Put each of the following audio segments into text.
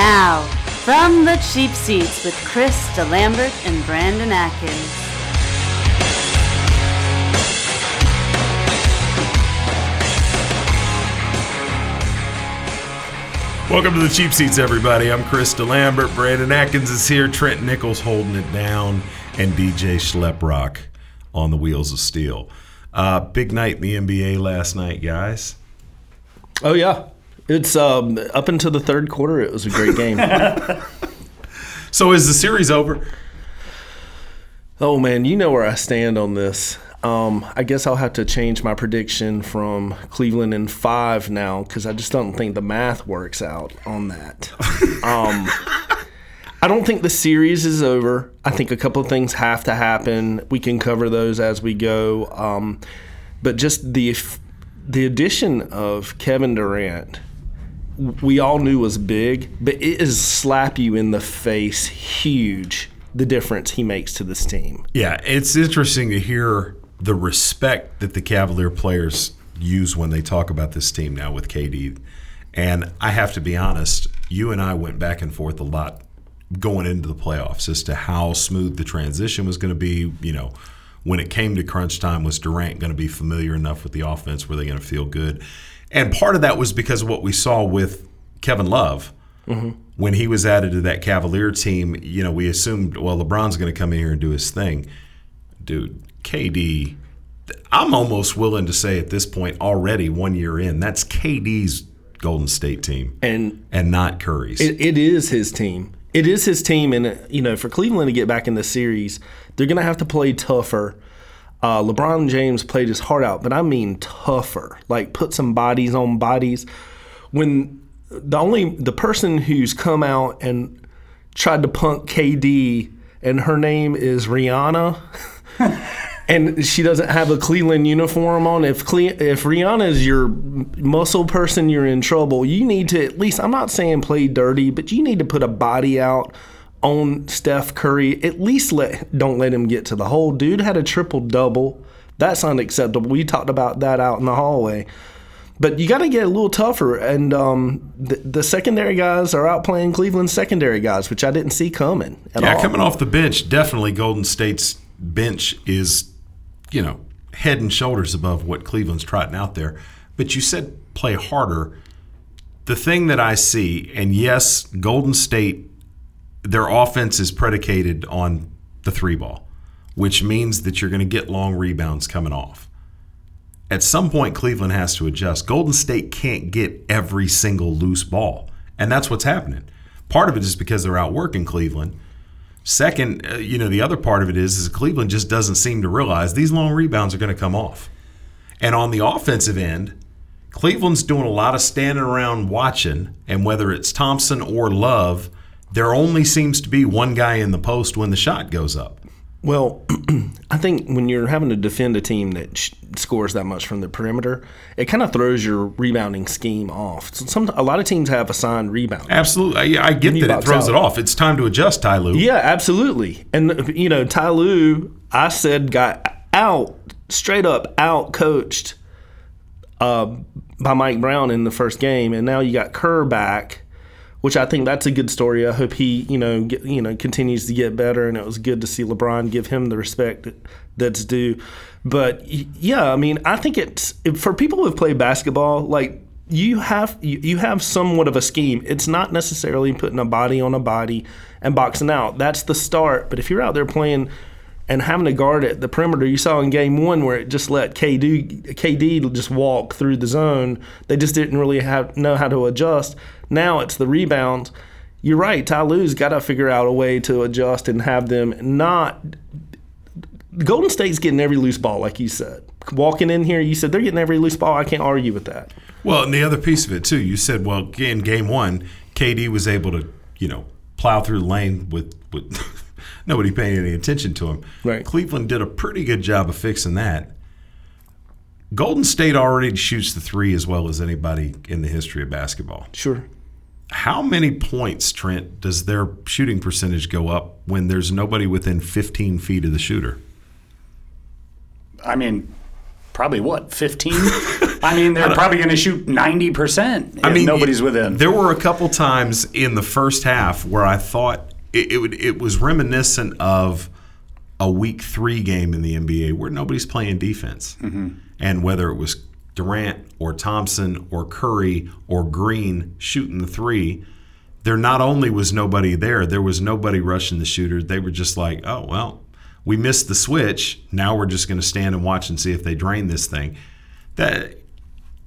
now, from the cheap seats with Chris DeLambert and Brandon Atkins. Welcome to the cheap seats, everybody. I'm Chris DeLambert. Brandon Atkins is here. Trent Nichols holding it down, and DJ Schleprock on the wheels of steel. Uh, big night in the NBA last night, guys. Oh yeah, it's um, up until the third quarter. It was a great game. So is the series over? oh man, you know where I stand on this. Um, I guess I'll have to change my prediction from Cleveland in five now because I just don't think the math works out on that. um, I don't think the series is over. I think a couple of things have to happen. We can cover those as we go. Um, but just the the addition of Kevin Durant, we all knew was big, but it is slap you in the face huge the difference he makes to this team. Yeah, it's interesting to hear the respect that the Cavalier players use when they talk about this team now with KD. And I have to be honest, you and I went back and forth a lot going into the playoffs as to how smooth the transition was going to be. You know, when it came to crunch time, was Durant going to be familiar enough with the offense? Were they going to feel good? And part of that was because of what we saw with Kevin Love. When he was added to that Cavalier team, you know, we assumed, well, LeBron's going to come in here and do his thing. Dude, KD, I'm almost willing to say at this point, already one year in, that's KD's Golden State team And and not Curry's. It, it is his team. It is his team, and uh, you know, for Cleveland to get back in the series, they're going to have to play tougher. Uh, LeBron James played his heart out, but I mean tougher. Like put some bodies on bodies. When the only the person who's come out and tried to punk KD, and her name is Rihanna. and she doesn't have a Cleveland uniform on. If Cle- if Rihanna is your muscle person, you're in trouble. You need to at least. I'm not saying play dirty, but you need to put a body out on Steph Curry. At least let don't let him get to the hole. Dude had a triple double. That's unacceptable. We talked about that out in the hallway. But you got to get a little tougher, and um, the, the secondary guys are out playing Cleveland secondary guys, which I didn't see coming at yeah, all. coming off the bench, definitely Golden State's bench is, you know, head and shoulders above what Cleveland's trotting out there. But you said play harder. The thing that I see, and yes, Golden State, their offense is predicated on the three ball, which means that you're going to get long rebounds coming off. At some point, Cleveland has to adjust. Golden State can't get every single loose ball, and that's what's happening. Part of it is because they're outworking Cleveland. Second, uh, you know, the other part of it is is Cleveland just doesn't seem to realize these long rebounds are going to come off. And on the offensive end, Cleveland's doing a lot of standing around watching, and whether it's Thompson or Love, there only seems to be one guy in the post when the shot goes up. Well, I think when you're having to defend a team that sh- scores that much from the perimeter, it kind of throws your rebounding scheme off. So some a lot of teams have assigned rebound. Absolutely, I, I get that it throws out. it off. It's time to adjust, Ty Lue. Yeah, absolutely. And you know, Ty Lue, I said got out straight up out coached uh, by Mike Brown in the first game, and now you got Kerr back, which I think that's a good story. I hope he you know get, you know continues to get better, and it was good to see LeBron give him the respect that's due. But yeah, I mean, I think it's for people who have played basketball, like you have you, you have somewhat of a scheme. It's not necessarily putting a body on a body and boxing out. That's the start. But if you're out there playing and having to guard at the perimeter, you saw in game one where it just let KD KD just walk through the zone. They just didn't really have know how to adjust. Now it's the rebounds. You're right. Ty Lue's got to figure out a way to adjust and have them not. Golden State's getting every loose ball, like you said. Walking in here, you said they're getting every loose ball. I can't argue with that. Well, and the other piece of it too, you said, well, in game one, KD was able to, you know, plow through the lane with with nobody paying any attention to him. Right. Cleveland did a pretty good job of fixing that. Golden State already shoots the three as well as anybody in the history of basketball. Sure. How many points, Trent, does their shooting percentage go up when there's nobody within 15 feet of the shooter? I mean, probably what 15. I mean, they're probably going to shoot 90 percent. I mean, nobody's within. There were a couple times in the first half where I thought it, it, would, it was reminiscent of a week three game in the NBA where nobody's playing defense. Mm-hmm. And whether it was Durant or Thompson or Curry or Green shooting the three, there not only was nobody there, there was nobody rushing the shooter. They were just like, oh, well, we missed the switch. Now we're just going to stand and watch and see if they drain this thing. That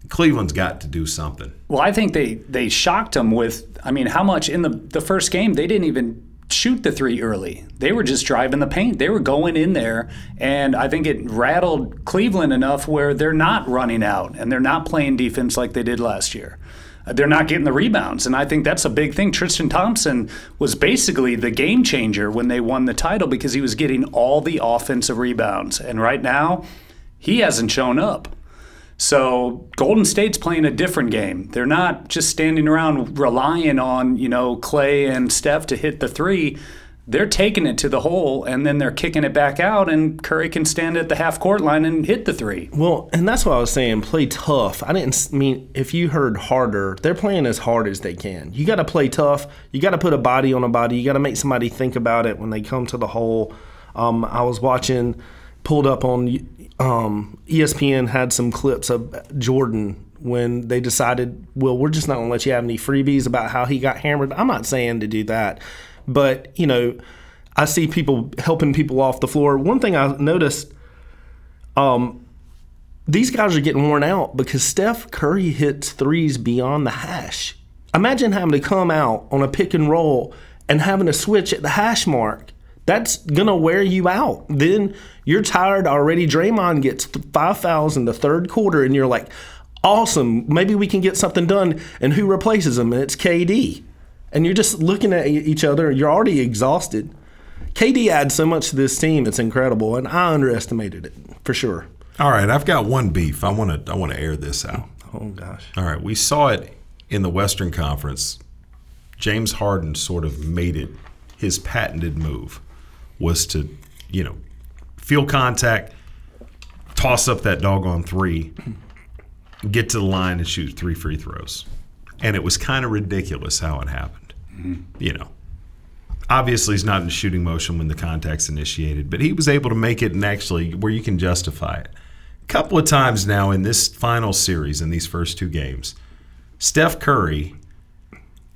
Cleveland's got to do something. Well, I think they they shocked them with. I mean, how much in the the first game they didn't even shoot the three early. They were just driving the paint. They were going in there, and I think it rattled Cleveland enough where they're not running out and they're not playing defense like they did last year. Uh, They're not getting the rebounds, and I think that's a big thing. Tristan Thompson was basically the game changer when they won the title because he was getting all the offensive rebounds, and right now he hasn't shown up. So Golden State's playing a different game. They're not just standing around relying on, you know, Klay and Steph to hit the three. They're taking it to the hole and then they're kicking it back out and Curry can stand at the half court line and hit the three. Well, and that's what I was saying. Play tough. I didn't mean if you heard harder. They're playing as hard as they can. You got to play tough. You got to put a body on a body. You got to make somebody think about it when they come to the hole. Um, I was watching, pulled up on um, ESPN had some clips of Jordan when they decided, well, we're just not going to let you have any freebies about how he got hammered. I'm not saying to do that, but you know, I see people helping people off the floor. One thing I noticed these guys are getting worn out because Steph Curry hits threes beyond the hash. Imagine having to come out on a pick and roll and having to switch at the hash mark. That's gonna wear you out. Then you're tired already. Draymond gets five fouls in the third quarter, and you're like, "Awesome, maybe we can get something done." And who replaces him? And it's KD. And you're just looking at each other. You're already exhausted. KD adds so much to this team. It's incredible, and I underestimated it for sure. All right, I've got one beef. I want to I want to air this out. Oh gosh. All right, we saw it in the Western Conference. James Harden sort of made it his patented move was to, you know, feel contact, toss up that doggone three, get to the line and shoot three free throws. And it was kind of ridiculous how it happened. You know, obviously he's not in shooting motion when the contact's initiated, but he was able to make it and actually where you can justify it. A couple of times now in this final series, in these first two games, Steph Curry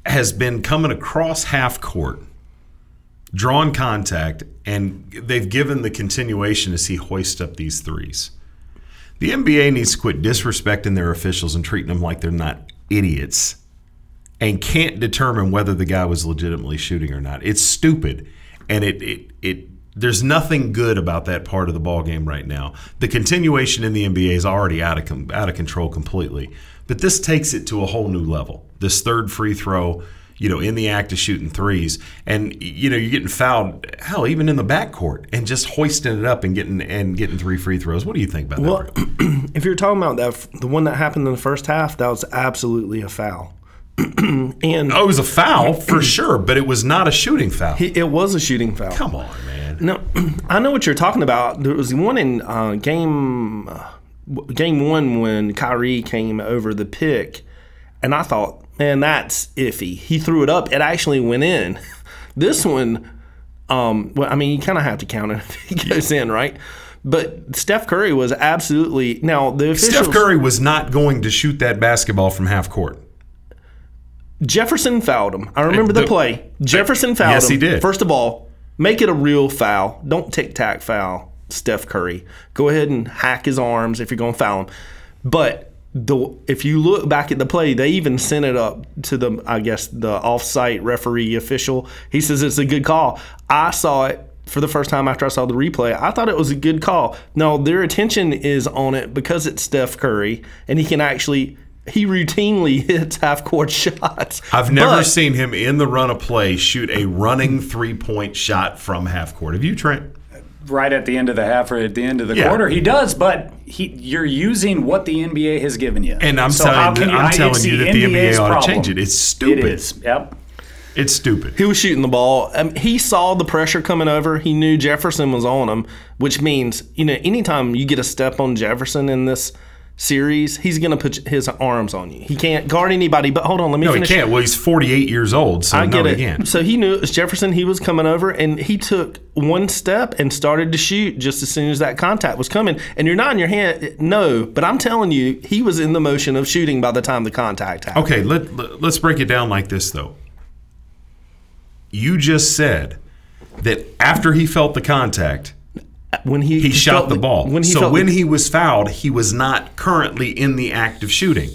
has been coming across half court, drawn contact, and they've given the continuation as he hoists up these threes. The NBA needs to quit disrespecting their officials and treating them like they're not idiots and can't determine whether the guy was legitimately shooting or not. It's stupid, and it it it. There's nothing good about that part of the ball game right now. The continuation in the NBA is already out of out of control completely, but this takes it to a whole new level. This third free throw, you know, in the act of shooting threes, and you know you're getting fouled. Hell, even in the backcourt, and just hoisting it up and getting and getting three free throws. What do you think about Well, that? Rick? if you're talking about that, the one that happened in the first half, that was absolutely a foul. and Oh, it was a foul for sure, but it was not a shooting foul. he, it was a shooting foul. Come on, man. No, I know what you're talking about. There was one in uh, game uh, game one when Kyrie came over the pick, and I thought, man, that's iffy. He threw it up; it actually went in. This one, um, well, I mean, you kind of have to count it if he goes in, right? But Steph Curry was absolutely now the officials. Steph Curry was not going to shoot that basketball from half court. Jefferson fouled him. I remember the, The- play. Jefferson fouled Yes, him. he did. First of all, make it a real foul. Don't tic tac foul Steph Curry. Go ahead and hack his arms if you're going to foul him. But the if you look back at the play, they even sent it up to the I guess the off-site referee official. He says it's a good call. I saw it for the first time after I saw the replay. I thought it was a good call. No, their attention is on it because it's Steph Curry and he can actually he routinely hits half court shots. I've never But- seen him in the run of play shoot a running three point shot from half court. Have you, Trent? Right at the end of the half or at the end of the Yeah. quarter, he does, but he you're using what the NBA has given you. And I'm So telling, can I'm telling you that the NBA's NBA ought to change it. It's stupid. It is. Yep. It's stupid. He was shooting the ball. Um, he saw the pressure coming over. He knew Jefferson was on him, which means you know anytime you get a step on Jefferson in this series, he's going to put his arms on you. He can't guard anybody. But hold on, let me No, he can't. Well, he's 48 years old, so I no, get he can't. So he knew it was Jefferson. He was coming over, and he took one step and started to shoot just as soon as that contact was coming. And you're not in your hand, no. But I'm telling you, he was in the motion of shooting by the time the contact happened. Okay, let, let's break it down like this, though. You just said that after he felt the contact, When he he shot felt the ball. When he so when the- he was fouled, he was not currently in the act of shooting.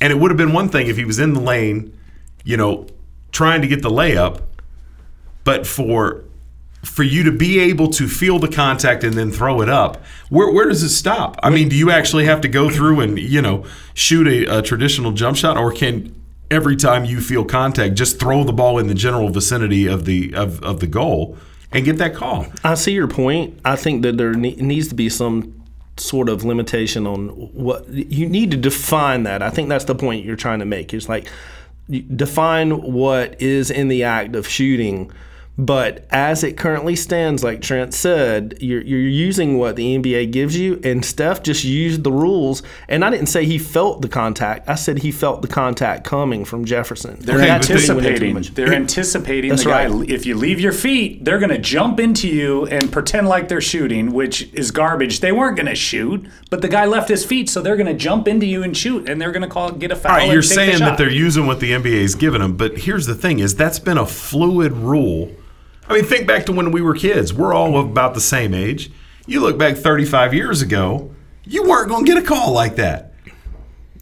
And it would have been one thing if he was in the lane, you know, trying to get the layup, but for for you to be able to feel the contact and then throw it up, where where does it stop? I mean, do you actually have to go through and you know shoot a, a traditional jump shot, or can every time you feel contact, just throw the ball in the general vicinity of the of, of the goal and get that call? I see your point. I think that there ne- needs to be some sort of limitation on what you need to define that. I think that's the point you're trying to make. Is like define what is in the act of shooting. But as it currently stands, like Trent said, you're, you're using what the NBA gives you, and Steph just used the rules. And I didn't say he felt the contact. I said he felt the contact coming from Jefferson. They're Okay, but they- anticipating. They're anticipating That's the guy. right. If you leave your feet, they're going to jump into you and pretend like they're shooting, which is garbage. They weren't going to shoot, but the guy left his feet, so they're going to jump into you and shoot, and they're going to call get a foul. All right, you're take the saying that they're using what the NBA's given them, but here's the thing: is that's been a fluid rule. I mean, think back to when we were kids. We're all about the same age. You look back 35 years ago, you weren't going to get a call like that.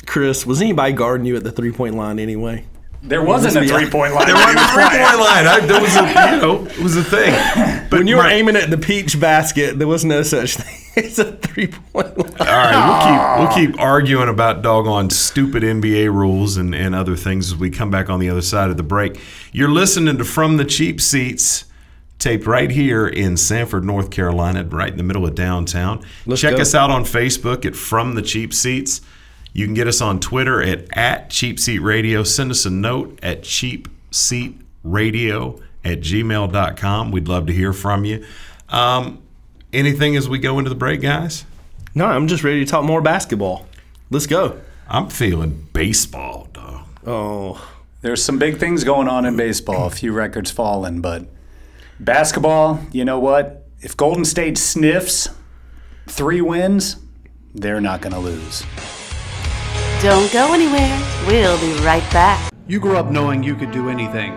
Chris, was anybody guarding you at the three point line anyway? There wasn't a three point line. There wasn't a three point line. I, there was a, you know, it was a thing. But When you were my- aiming at the peach basket, there was no such thing as a three point line. All right, we'll keep we'll keep arguing about doggone stupid NBA rules and, and other things as we come back on the other side of the break. You're listening to From the Cheap Seats, taped right here in Sanford, North Carolina, right in the middle of downtown. Let's Check go. us out on Facebook at From the Cheap Seats. You can get us on Twitter at, at Cheap Seat Radio. Send us a note at cheapseatradio at gmail.com. We'd love to hear from you. Um, anything as we go into the break, guys? No, I'm just ready to talk more basketball. Let's go. I'm feeling baseball, dog. Oh, There's some big things going on in baseball. A few records falling, but basketball. You know what? If Golden State sniffs three wins, they're not going to lose. Don't go anywhere. We'll be right back. You grew up knowing you could do anything.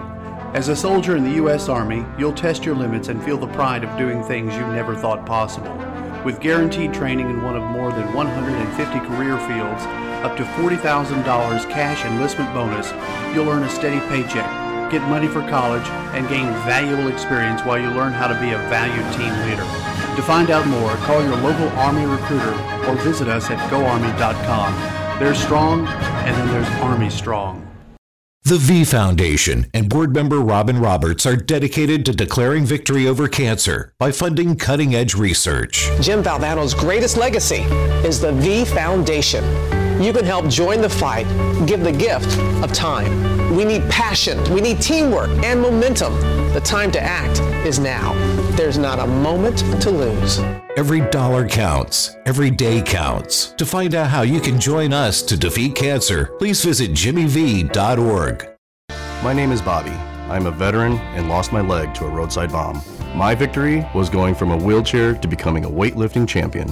As a soldier in the U.S. Army, you'll test your limits and feel the pride of doing things you never thought possible. With guaranteed training in one of more than 150 career fields, up to $40,000 cash enlistment bonus, you'll earn a steady paycheck, get money for college, and gain valuable experience while you learn how to be a valued team leader. To find out more, call your local Army recruiter or visit us at goarmy.com. There's strong, and then there's Army strong. The V Foundation and board member Robin Roberts are dedicated to declaring victory over cancer by funding cutting edge research. Jim Valvano's greatest legacy is the V Foundation. You can help join the fight, give the gift of time. We need passion, we need teamwork and momentum. The time to act is now. There's not a moment to lose. Every dollar counts, every day counts. To find out how you can join us to defeat cancer, please visit jimmyv.org. My name is Bobby. I'm a veteran and lost my leg to a roadside bomb. My victory was going from a wheelchair to becoming a weightlifting champion.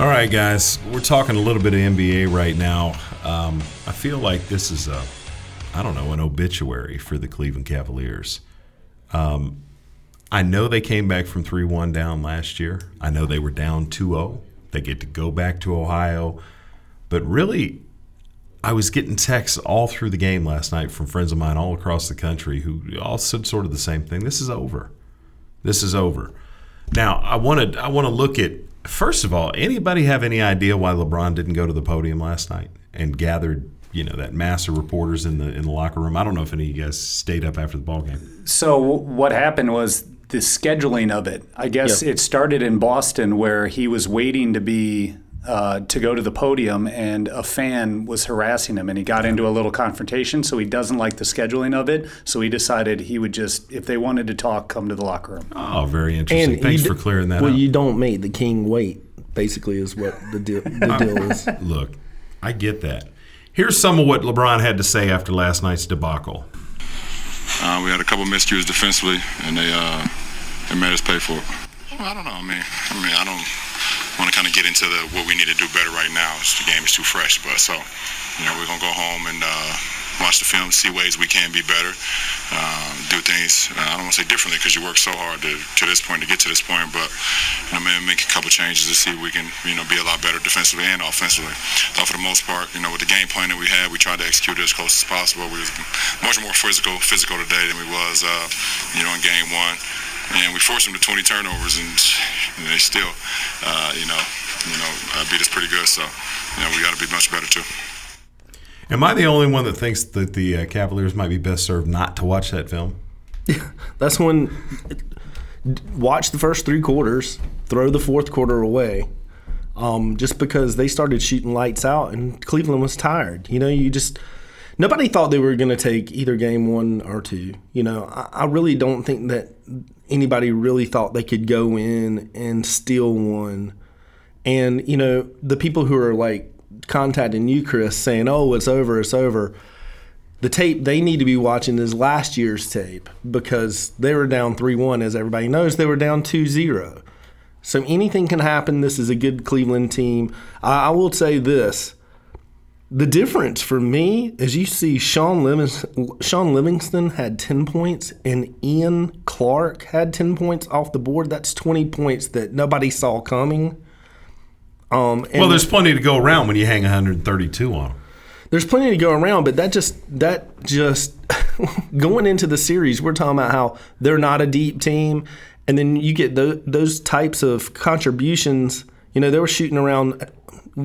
All right, guys, we're talking a little bit of NBA right now. Um, I feel like this is a, I don't know, an obituary for the Cleveland Cavaliers. Um, I know they came back from 3 1 down last year. I know they were down 2 0. They get to go back to Ohio. But really, I was getting texts all through the game last night from friends of mine all across the country who all said sort of the same thing. This is over. This is over. Now, I want to I want to look at first of all, anybody have any idea why LeBron didn't go to the podium last night and gathered, you know, that mass of reporters in the in the locker room? I don't know if any of you guys stayed up after the ball game. So what happened was the scheduling of it. I guess Yep. it started in Boston where he was waiting to be uh, to go to the podium, and a fan was harassing him, and he got into a little confrontation. So he doesn't like the scheduling of it. So he decided he would just, if they wanted to talk, come to the locker room. Oh, very interesting. you Thanks d- for clearing that up. well, up. you don't make the king wait. Basically, is what the deal, the deal is. Look, I get that. Here's some of what LeBron had to say after last night's debacle. Uh, we had a couple miscues defensively, and they uh, they made us pay for it. Well, I don't know. I mean, I mean, I don't want to kind of get into the what we need to do better right now. It's, the game is too fresh, but so you know, we're gonna go home and uh, watch the film, see ways we can be better, um, do things. Uh, I don't want to say differently because you work so hard to, to this point to get to this point, but you know, maybe make a couple changes to see if we can you know be a lot better defensively and offensively. Thought for the most part, you know, with the game plan that we had, we tried to execute it as close as possible. We was much more physical physical today than we was uh, you know in game one. And we forced them to 20 turnovers, and you know, they still, uh, you know, you know, uh, beat us pretty good. So, you know, we got to be much better too. Am I the only one that thinks that the uh, Cavaliers might be best served not to watch that film? Yeah, That's when watch the first three quarters, throw the fourth quarter away. Um, just because they started shooting lights out and Cleveland was tired. You know, you just nobody thought they were going to take either game one or two. You know, I, I really don't think that anybody really thought they could go in and steal one. And you know, the people who are like contacting you, Chris, saying, "Oh, it's over, it's over." the tape they need to be watching is last year's tape because they were down 3-1 as everybody knows they were down 2-0 so anything can happen this is a good cleveland team i, I will say this the difference for me is you see Shaun Livingston, Shaun Livingston had 10 points and Ian Clark had 10 points off the board. That's 20 points that nobody saw coming. Um, and well, there's plenty to go around when you hang 132 on them. there's plenty to go around, but that just that just going into the series, we're talking about how they're not a deep team, and then you get tho- those types of contributions. You know, they were shooting around.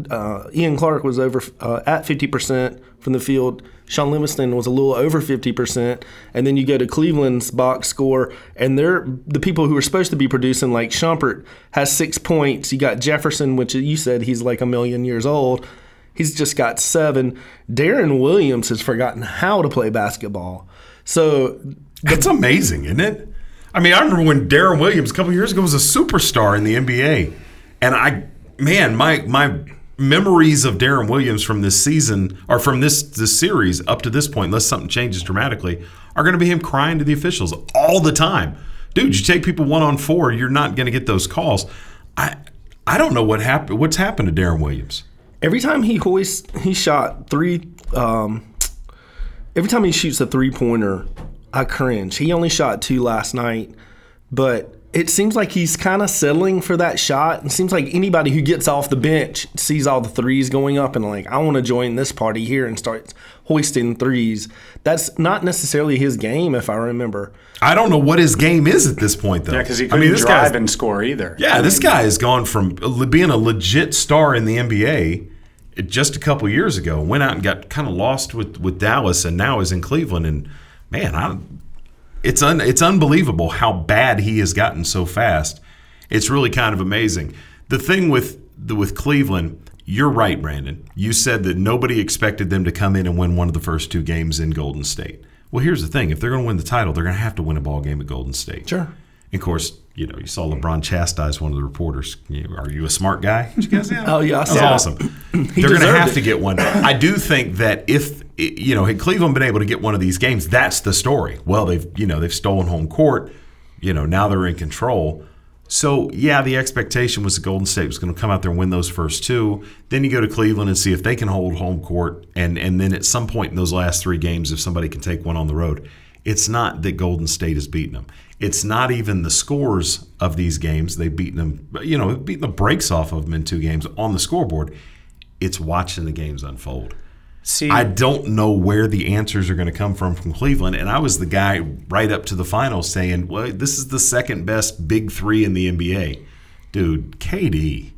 Uh, Ian Clark was over uh, at 50% from the field. Shaun Livingston was a little over 50%. And then you go to Cleveland's box score, and they're the people who are supposed to be producing, like Shumpert, has six points. You got Jefferson, which you said he's like a million years old. He's just got seven. Deron Williams has forgotten how to play basketball. So That's amazing, isn't it? I mean, I remember when Deron Williams a couple years ago was a superstar in the NBA, and I, man, my my memories of Deron Williams from this season or from this this series up to this point, unless something changes dramatically, are going to be him crying to the officials all the time. Dude, you take people one on four, you're not going to get those calls. I I don't know what happened. What's happened to Deron Williams? every time he hoists, he shot three. Um, every time he shoots a three pointer, I cringe. He only shot two last night, but it seems like he's kind of settling for that shot. It seems like anybody who gets off the bench sees all the threes going up and like, I want to join this party here and start hoisting threes. That's not necessarily his game, if I remember. I don't know what his game is at this point, though. Yeah, because he couldn't mean, this guy's- drive and score either. Yeah, this guy has gone from being a legit star in the NBA just a couple years ago, went out and got kind of lost with, with Dallas, and now is in Cleveland. And man, I, it's un, it's unbelievable how bad he has gotten so fast. It's really kind of amazing. The thing with the, with Cleveland, you're right, Brandon. You said that nobody expected them to come in and win one of the first two games in Golden State. Well, here's the thing: if they're going to win the title, they're going to have to win a ball game at Golden State. Sure. Of course, you know, you saw LeBron chastise one of the reporters. You- Are you a smart guy? Did you guys that? Oh, yeah, I That's awesome. They're going to have it. to get one. I do think that if you know, had Cleveland been able to get one of these games, that's the story. Well, they've you know they've stolen home court. You know, now they're in control. So yeah, the expectation was that Golden State was going to come out there and win those first two. Then you go to Cleveland and see if they can hold home court, and and then at some point in those last three games, if somebody can take one on the road, it's not that Golden State has beaten them. It's not even the scores of these games. They've beaten them, you know, beaten the brakes off of them in two games on the scoreboard. It's watching the games unfold. See, I don't know where the answers are going to come from from Cleveland. And I was the guy right up to the finals saying, well, this is the second best big three in the NBA. Dude, KD.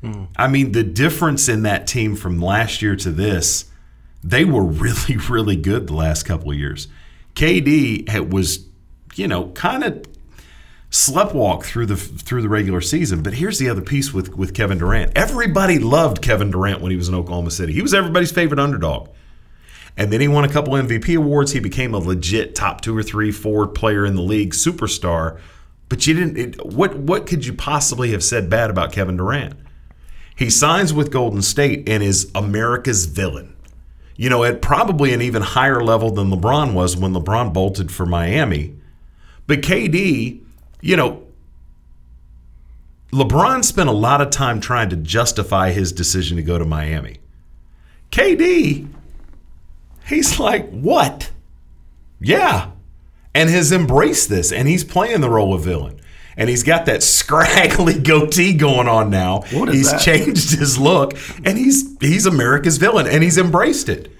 Hmm. I mean, the difference in that team from last year to this, they were really, really good the last couple of years. KD had, was, you know, kind of sleptwalk through the through the regular season. But here's the other piece with with Kevin Durant. Everybody loved Kevin Durant when he was in Oklahoma City. He was everybody's favorite underdog. And then he won a couple MVP awards. He became a legit top two or three forward player in the league, superstar. But you didn't. It, what what could you possibly have said bad about Kevin Durant? He signs with Golden State and is America's villain. You know, at probably an even higher level than LeBron was when LeBron bolted for Miami. But KD, you know, LeBron spent a lot of time trying to justify his decision to go to Miami. KD, he's like, what? Yeah. And has embraced this, and he's playing the role of villain. And he's got that scraggly goatee going on now. What is he's that? changed his look, and he's he's America's villain, and he's embraced it.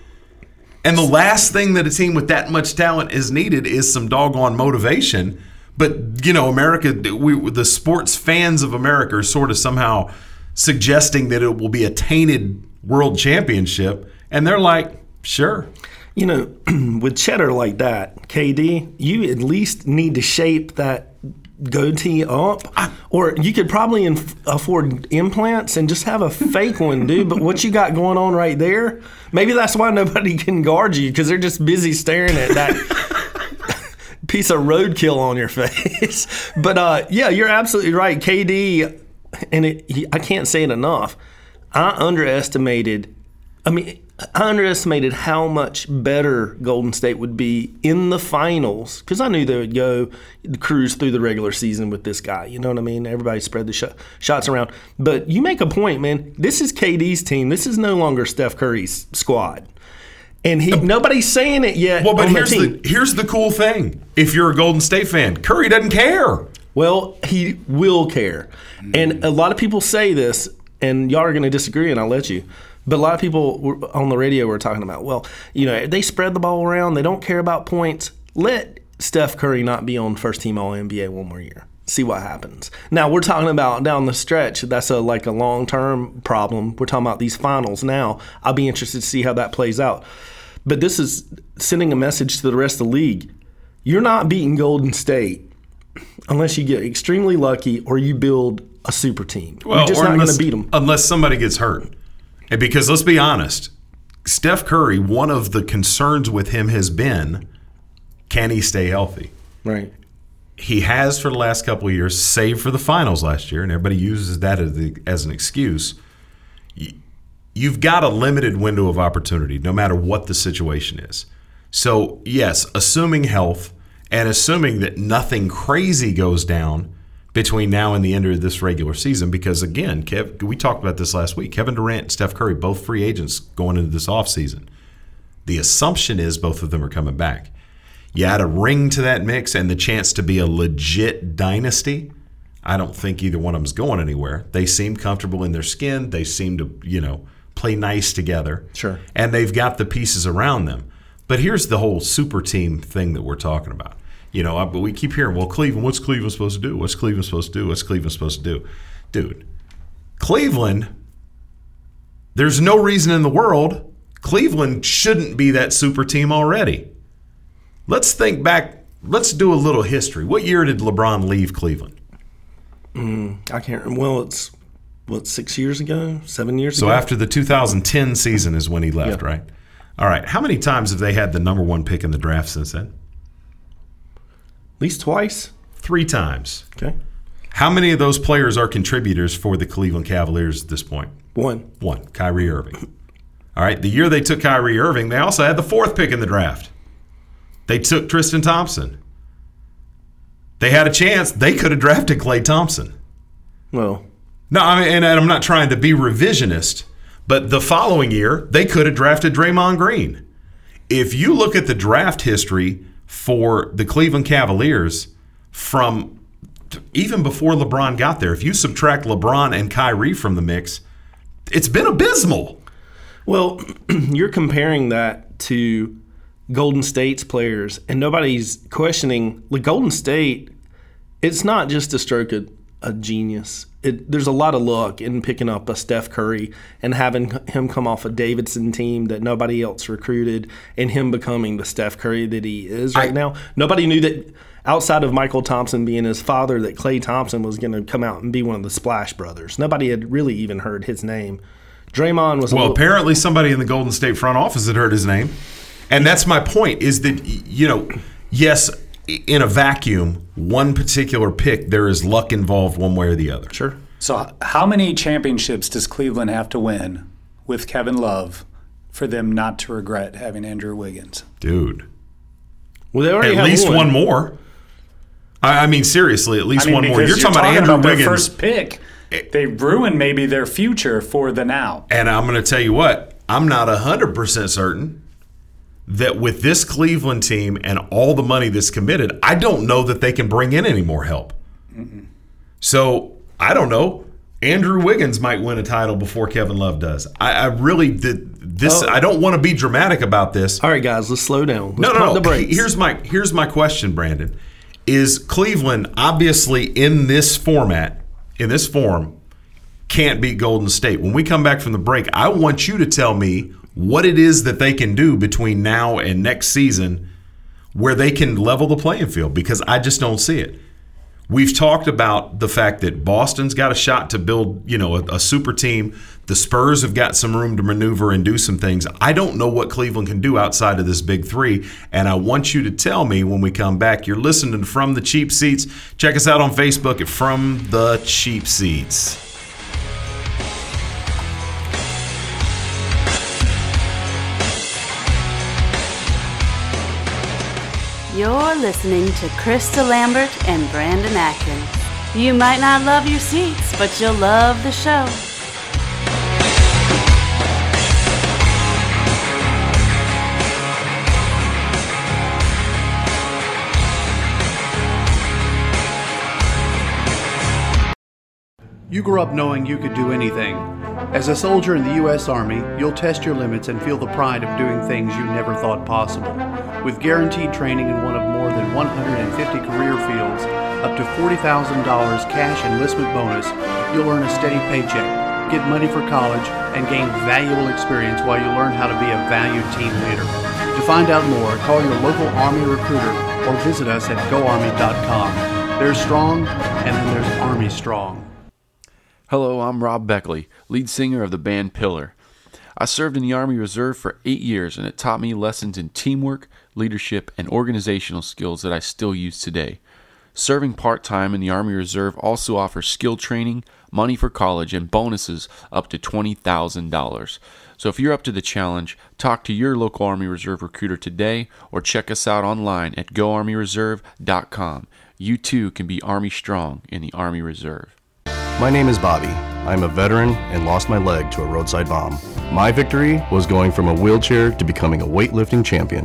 And the last thing that a team with that much talent is needed is some doggone motivation. But you know, America, we the sports fans of America are sort of somehow suggesting that it will be a tainted world championship, and they're like, sure. You know, with cheddar like that, KD, you at least need to shape that goatee up, or you could probably inf- afford implants and just have a fake one, dude. But what you got going on right there, maybe that's why nobody can guard you because they're just busy staring at that piece of roadkill on your face. but uh, yeah, you're absolutely right, KD, and it, he, I can't say it enough. I underestimated. I mean, I underestimated how much better Golden State would be in the finals because I knew they would go cruise through the regular season with this guy. You know what I mean? Everybody spread the sh- shots around. But you make a point, man. This is KD's team. This is no longer Steph Curry's squad. And he nobody's saying it yet. Well, but here's team. the here's the cool thing. If you're a Golden State fan, Curry doesn't care. Well, he will care. And a lot of people say this, and y'all are going to disagree, and I'll let you. But a lot of people on the radio were talking about, well, you know, they spread the ball around. They don't care about points. Let Steph Curry not be on first team All NBA one more year. See what happens. Now we're talking about down the stretch. That's a like a long term problem. We're talking about these finals now. I'll be interested to see how that plays out. But this is sending a message to the rest of the league. You're not beating Golden State unless you get extremely lucky or you build a super team. You're just not going to beat them. unless somebody gets hurt. And because let's be honest, Steph Curry, one of the concerns with him has been, can he stay healthy? Right. He has for the last couple of years, save for the finals last year, and everybody uses that as, the, as an excuse. You've got a limited window of opportunity, no matter what the situation is. So, yes, assuming health and assuming that nothing crazy goes down between now and the end of this regular season, because again, Kev, we talked about this last week. Kevin Durant and Steph Curry, both free agents going into this offseason. The assumption is both of them are coming back. You add a ring to that mix and the chance to be a legit dynasty. I don't think either one of them's going anywhere. They seem comfortable in their skin. They seem to, you know, play nice together. Sure. And they've got the pieces around them. But here's the whole super team thing that we're talking about. You know, but we keep hearing, well, Cleveland, what's Cleveland supposed to do? What's Cleveland supposed to do? What's Cleveland supposed to do? Dude, Cleveland, there's no reason in the world Cleveland shouldn't be that super team already. Let's think back. Let's do a little history. What year did LeBron leave Cleveland? Mm, I can't. Remember. Well, it's what six years ago, seven years So ago. So after the 2010 season is when he left, Yeah. right? All right. How many times have they had the number one pick in the draft since then? At least twice. Three times. Okay. How many of those players are contributors for the Cleveland Cavaliers at this point? One. One. Kyrie Irving. All right. The year they took Kyrie Irving, they also had the fourth pick in the draft. They took Tristan Thompson. They had a chance. They could have drafted Klay Thompson. Well, No, I mean, and I'm not trying to be revisionist, but the following year they could have drafted Draymond Green. If you look at the draft history for the Cleveland Cavaliers from even before LeBron got there, if you subtract LeBron and Kyrie from the mix, it's been abysmal. Well, you're comparing that to Golden State's players, and nobody's questioning the Golden State. It's not just a stroke of a genius. It, there's a lot of luck in picking up a Steph Curry and having him come off a Davidson team that nobody else recruited, and him becoming the Steph Curry that he is right I- now. Nobody knew that outside of Mychal Thompson being his father, that Klay Thompson was going to come out and be one of the Splash Brothers. Nobody had really even heard his name. Draymond was a Well, little- apparently somebody in the Golden State front office had heard his name, and that's my point. Is that you know, yes, in a vacuum, one particular pick, there is luck involved one way or the other. Sure. So, how many championships does Cleveland have to win with Kevin Love for them not to regret having Andrew Wiggins? Dude, well, they already at have least one. one, more. I, I mean, seriously, at least I mean, one more. because You're, talking about Andrew their Wiggins, first pick. They ruined maybe their future for the now. and I'm going to tell you what. I'm not hundred percent certain that with this Cleveland team and all the money that's committed, I don't know that they can bring in any more help. So I don't know. Andrew Wiggins might win a title before Kevin Love does. I, I really did this. Oh. I don't want to be dramatic about this. All right, guys, let's slow down. Let's No, no, the no. Here's my here's my question, Brandon. Is Cleveland obviously in this format, in this form, can't beat Golden State? When we come back from the break, I want you to tell me what it is that they can do between now and next season where they can level the playing field because I just don't see it. We've talked about the fact that Boston's got a shot to build, you know, a, a super team. The Spurs have got some room to maneuver and do some things. I don't know what Cleveland can do outside of this big three, and I want you to tell me when we come back. You're listening From the Cheap Seats. Check us out on Facebook at From the Cheap Seats. You're listening to Chris DeLambert and Brandon Atkins. You might not love your seats, but you'll love the show. You grew up knowing you could do anything. As a soldier in the U.S. Army, you'll test your limits and feel the pride of doing things you never thought possible. With guaranteed training in one of more than 150 career fields, up to $40,000 cash enlistment bonus, you'll earn a steady paycheck, get money for college, and gain valuable experience while you learn how to be a valued team leader. To find out more, call your local Army recruiter or visit us at goarmy.com. There's strong, and then there's Army strong. Hello, I'm Rob Beckley, lead singer of the band Pillar. I served in the Army Reserve for eight years, and it taught me lessons in teamwork, leadership, and organizational skills that I still use today. Serving part time in the Army Reserve also offers skill training, money for college, and bonuses up to $20,000. So if you're up to the challenge, talk to your local Army Reserve recruiter today or check us out online at goarmyreserve.com. You too can be Army strong in the Army Reserve. My name is Bobby. I'm a veteran and lost my leg to a roadside bomb. My victory was going from a wheelchair to becoming a weightlifting champion.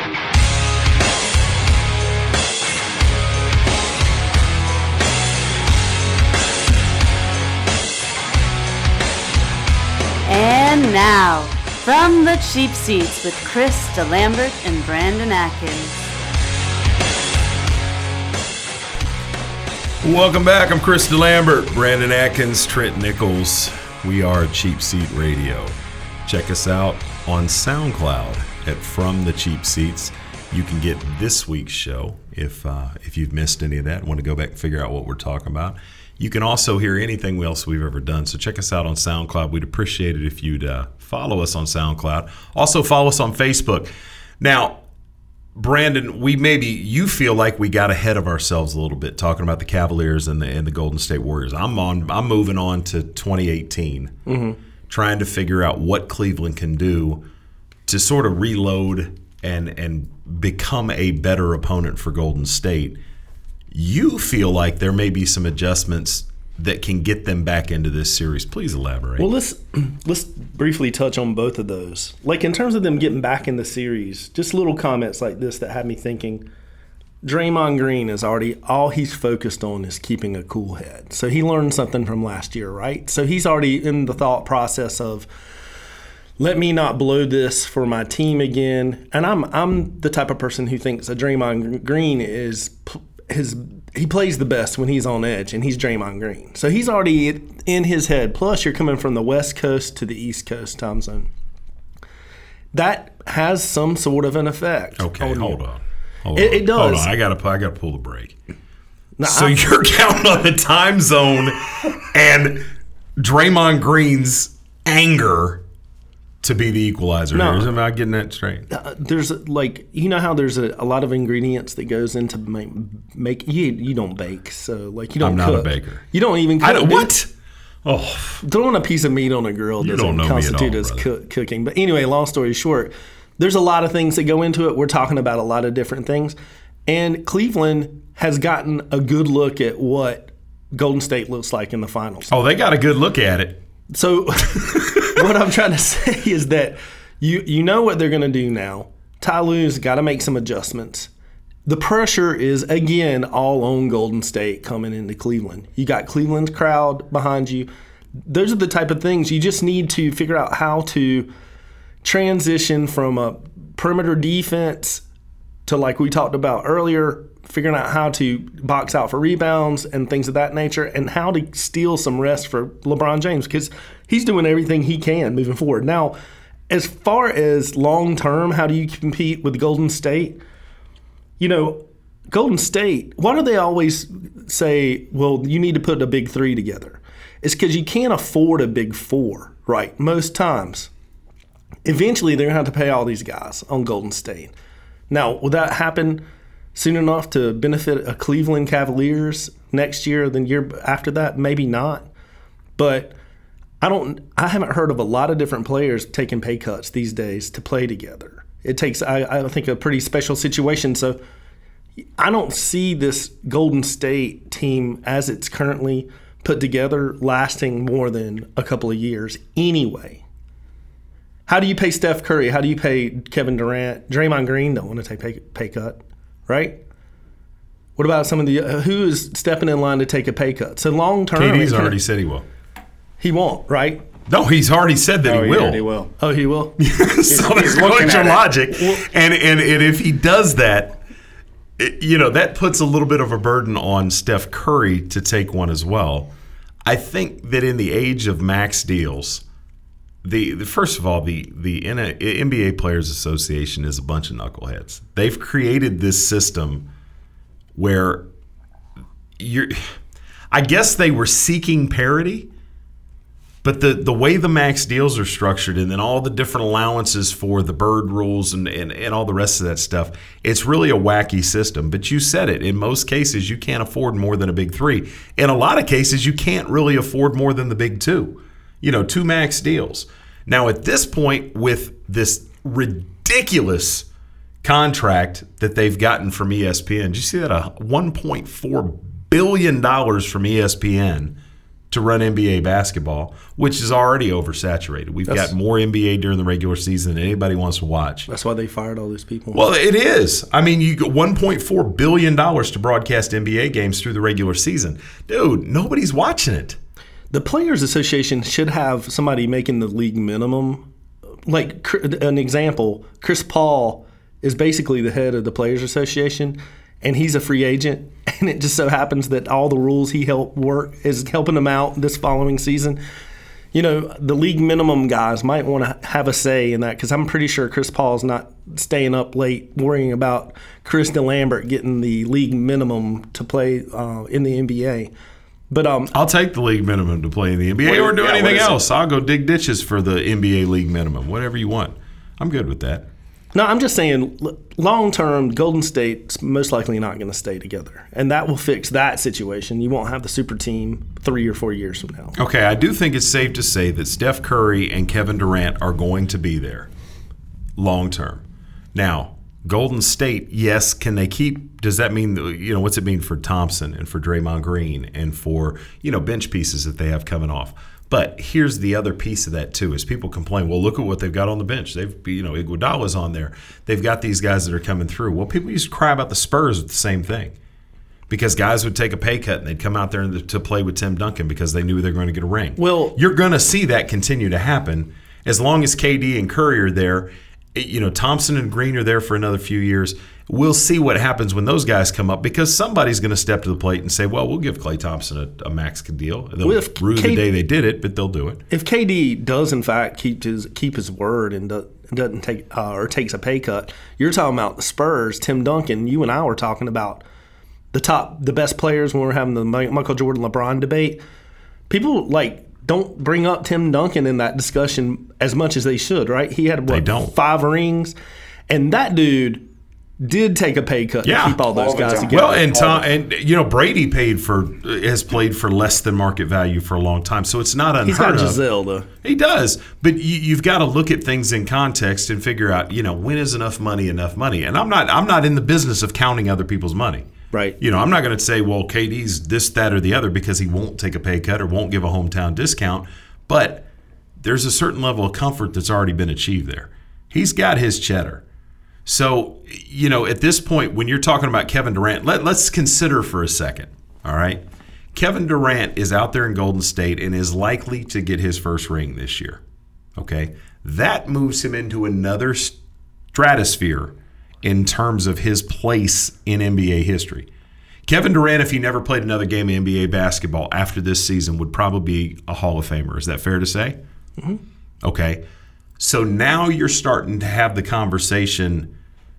now, from the cheap seats with Chris DeLambert and Brandon Atkins. Welcome back. I'm Chris DeLambert, Brandon Atkins, Trent Nichols. We are Cheap Seat Radio. Check us out on SoundCloud at From the Cheap Seats. You can get this week's show if uh, if you've missed any of that want to go back and figure out what we're talking about. You can also hear anything else we've ever done. So check us out on SoundCloud. We'd appreciate it if you'd uh, follow us on SoundCloud. Also follow us on Facebook. Now, Brandon, we maybe you feel like we got ahead of ourselves a little bit talking about the Cavaliers and the and the Golden State Warriors. I'm on. I'm moving on to 2018, Mhm. trying to figure out what Cleveland can do to sort of reload and and become a better opponent for Golden State. You feel like there may be some adjustments that can get them back into this series. Please elaborate. Well, let's let's briefly touch on both of those. Like in terms of them getting back in the series, just little comments like this that had me thinking. Draymond Green is already all he's focused on is keeping a cool head. So he learned something from last year, right? So he's already in the thought process of let me not blow this for my team again. And I'm I'm the type of person who thinks a Draymond Green is his he plays the best when he's on edge, and he's Draymond Green. So he's already in his head. Plus, you're coming from the West Coast to the East Coast time zone. That has some sort of an effect. Okay, on hold on. Hold It- on. it does. Hold on. I gotta I gotta pull the brake. Now, so I- you're counting on the time zone and Draymond Green's anger to be the equalizer. No. here. Am I getting that straight? Uh, there's like you know how there's a, a lot of ingredients that goes into make, make you you don't bake so like you don't I'm not a cook. baker. you don't even cook, I don't, dude. what? Oh, throwing a piece of meat on a grill doesn't don't know me at constitute all, as cooking. But anyway, long story short, there's a lot of things that go into it. We're talking about a lot of different things, and Cleveland has gotten a good look at what Golden State looks like in the finals. oh, they got a good look at it. So what I'm trying to say is that you you know what they're going to do now. Ty Lue's got to make some adjustments. The pressure is again all on Golden State coming into Cleveland. You got Cleveland's crowd behind you. Those are the type of things you just need to figure out how to transition from a perimeter defense to like we talked about earlier, figuring out how to box out for rebounds and things of that nature, and how to steal some rest for LeBron James because he's doing everything he can moving forward. Now, as far as long term, how do you compete with Golden State? You know, Golden State, why do they always say, well, you need to put a big three together? It's because you can't afford a big four, right? Most times. Eventually, they're going to have to pay all these guys on Golden State. Now, will that happen soon enough to benefit a Cleveland Cavaliers next year, then year after that? Maybe not. But I don't. I haven't heard of a lot of different players taking pay cuts these days to play together. It takes, I, I think, a pretty special situation. So I don't see this Golden State team as it's currently put together lasting more than a couple of years anyway. How do you pay Steph Curry? How do you pay Kevin Durant? Draymond Green don't want to take pay, pay cut, right? What about some of the uh, who is stepping in line to take a pay cut? So long term, KD's already said he will. he won't, right? No, he's already said that Oh, he yeah, will. he will. Oh, he will. so there's looking going at your it. logic, and, and and if he does that, it- you know that puts a little bit of a burden on Steph Curry to take one as well. I think that in the age of max deals, the, the first of all, the the NBA Players Association is a bunch of knuckleheads. They've created this system where you're. I guess they were seeking parity, but the, the way the max deals are structured and then all the different allowances for the bird rules and, and, and all the rest of that stuff, it's really a wacky system. But you said it. In most cases, you can't afford more than a big three. In a lot of cases, you can't really afford more than the big two. You know, two max deals. Now, at this point, with this ridiculous contract that they've gotten from ESPN, did you see that? A $1.4 billion from ESPN to run NBA basketball, which is already oversaturated. We've That's- got more NBA during the regular season than anybody wants to watch. That's why they fired all these people. Well, it is. I mean, you got 1.4 billion dollars to broadcast NBA games through the regular season, dude. Nobody's watching it. The Players Association should have somebody making the league minimum. Like an example, Chris Paul is basically the head of the Players Association, and he's a free agent. And it just so happens that all the rules he helped work is helping him out this following season. You know, the league minimum guys might want to have a say in that because I'm pretty sure Chris Paul's not staying up late worrying about Chris DeLambert getting the league minimum to play uh, in the NBA. But um, I'll take the league minimum to play in the NBA What- or do yeah, anything is it? else. I'll go dig ditches for the NBA league minimum, whatever you want. I'm good with that. No, I'm just saying, long term, Golden State's most likely not going to stay together, and that will fix that situation. You won't have the super team three or four years from now. Okay, I do think it's safe to say that Steph Curry and Kevin Durant are going to be there long term. Now, Golden State, yes, can they keep? Does that mean you know what's it mean for Thompson and for Draymond Green and for you know bench pieces that they have coming off? But here's the other piece of that too: is people complain, well, look at what they've got on the bench. They've you know Iguodala's on there. They've got these guys that are coming through. Well, people used to cry about the Spurs with the same thing because guys would take a pay cut and they'd come out there to play with Tim Duncan because they knew they were going to get a ring. Well, you're going to see that continue to happen as long as KD and Curry are there you know Thompson and Green are there for another few years. We'll see what happens when those guys come up because somebody's going to step to the plate and say, "Well, we'll give Klay Thompson a, a max deal." They'll well, rue K- the day they did it, but they'll do it. If KD does in fact keep his keep his word and doesn't take uh, or takes a pay cut, you're talking about the Spurs. Tim Duncan, you and I were talking about the top, the best players when we are having the Michael Jordan LeBron debate. People like don't bring up Tim Duncan in that discussion as much as they should, right? He had what, five rings, and that dude did take a pay cut yeah. to keep all those all guys together. Well, and Tom, and you know Brady paid for has played for less than market value for a long time, so it's not unheard He's got Gisele though. He does, but you, have got to look at things in context and figure out, you know, when is enough money enough money? And I'm not I'm not in the business of counting other people's money. Right. You know, I'm not going to say, well, KD's this, that, or the other because he won't take a pay cut or won't give a hometown discount. But there's a certain level of comfort that's already been achieved there. He's got his cheddar. So, you know, at this point, when you're talking about Kevin Durant, let, let's consider for a second. All right. Kevin Durant is out there in Golden State and is likely to get his first ring this year. Okay. That moves him into another stratosphere in terms of his place in NBA history. Kevin Durant, if he never played another game of NBA basketball after this season, would probably be a Hall of Famer. Is that fair to say? Mm-hmm. Okay. So now you're starting to have the conversation.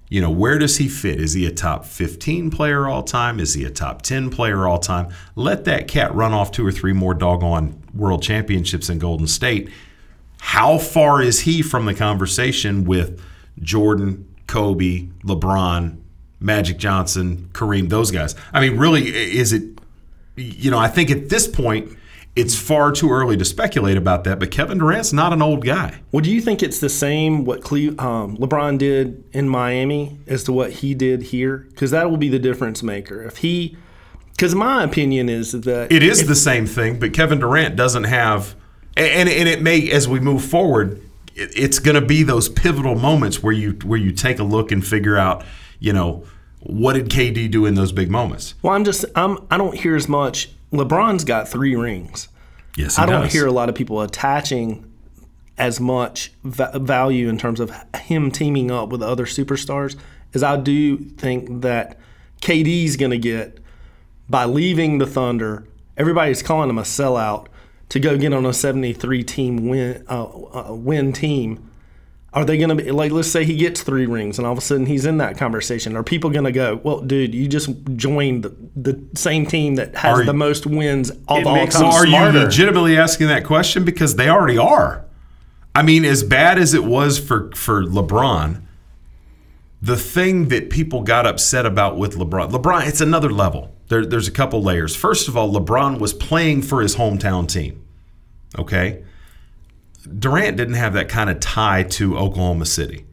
You know, where does he fit? Is he a top 15 player all time? Is he a top 10 player all time? Let that cat run off two or three more doggone world championships in Golden State. How far is he from the conversation with Jordan, Kobe, LeBron, Magic Johnson, Kareem, those guys. I mean, really, is it, you know, I think at this point, it's far too early to speculate about that, but Kevin Durant's not an old guy. Well, do you think it's the same what Cle- um, LeBron did in Miami as to what he did here? Because that will be the difference maker. If he, because my opinion is that it is if, the same thing, but Kevin Durant doesn't have, and and it may as we move forward, it's going to be those pivotal moments where you where you take a look and figure out, you know, what did KD do in those big moments? Well, I'm just I'm I don't hear as much. LeBron's got three rings. Yes, I don't does. hear a lot of people attaching as much va- value in terms of him teaming up with other superstars as I do think that KD's going to get by leaving the Thunder. Everybody's calling him a sellout to go get on a 73 team win uh, uh, win team are they going to be like, let's say he gets three rings and all of a sudden he's in that conversation. Are people going to go, well, dude, you just joined the, the same team that has are, the most wins of all time? Are you legitimately asking that question? Because they already are. I mean, as bad as it was for, for LeBron, the thing that people got upset about with LeBron, LeBron, it's another level. There, there's a couple layers. First of all, LeBron was playing for his hometown team. Okay Durant didn't have that kind of tie to Oklahoma City.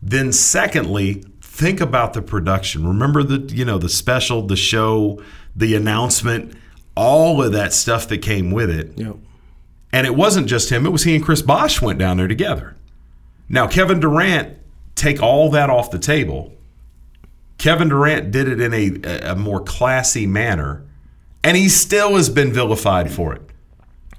Then secondly, think about the production. Remember the you know the special, the show, the announcement, all of that stuff that came with it. Yep. And it wasn't just him, it was he and Chris Bosh went down there together. Now Kevin Durant take all that off the table. Kevin Durant did it in a, a more classy manner, and he still has been vilified for it.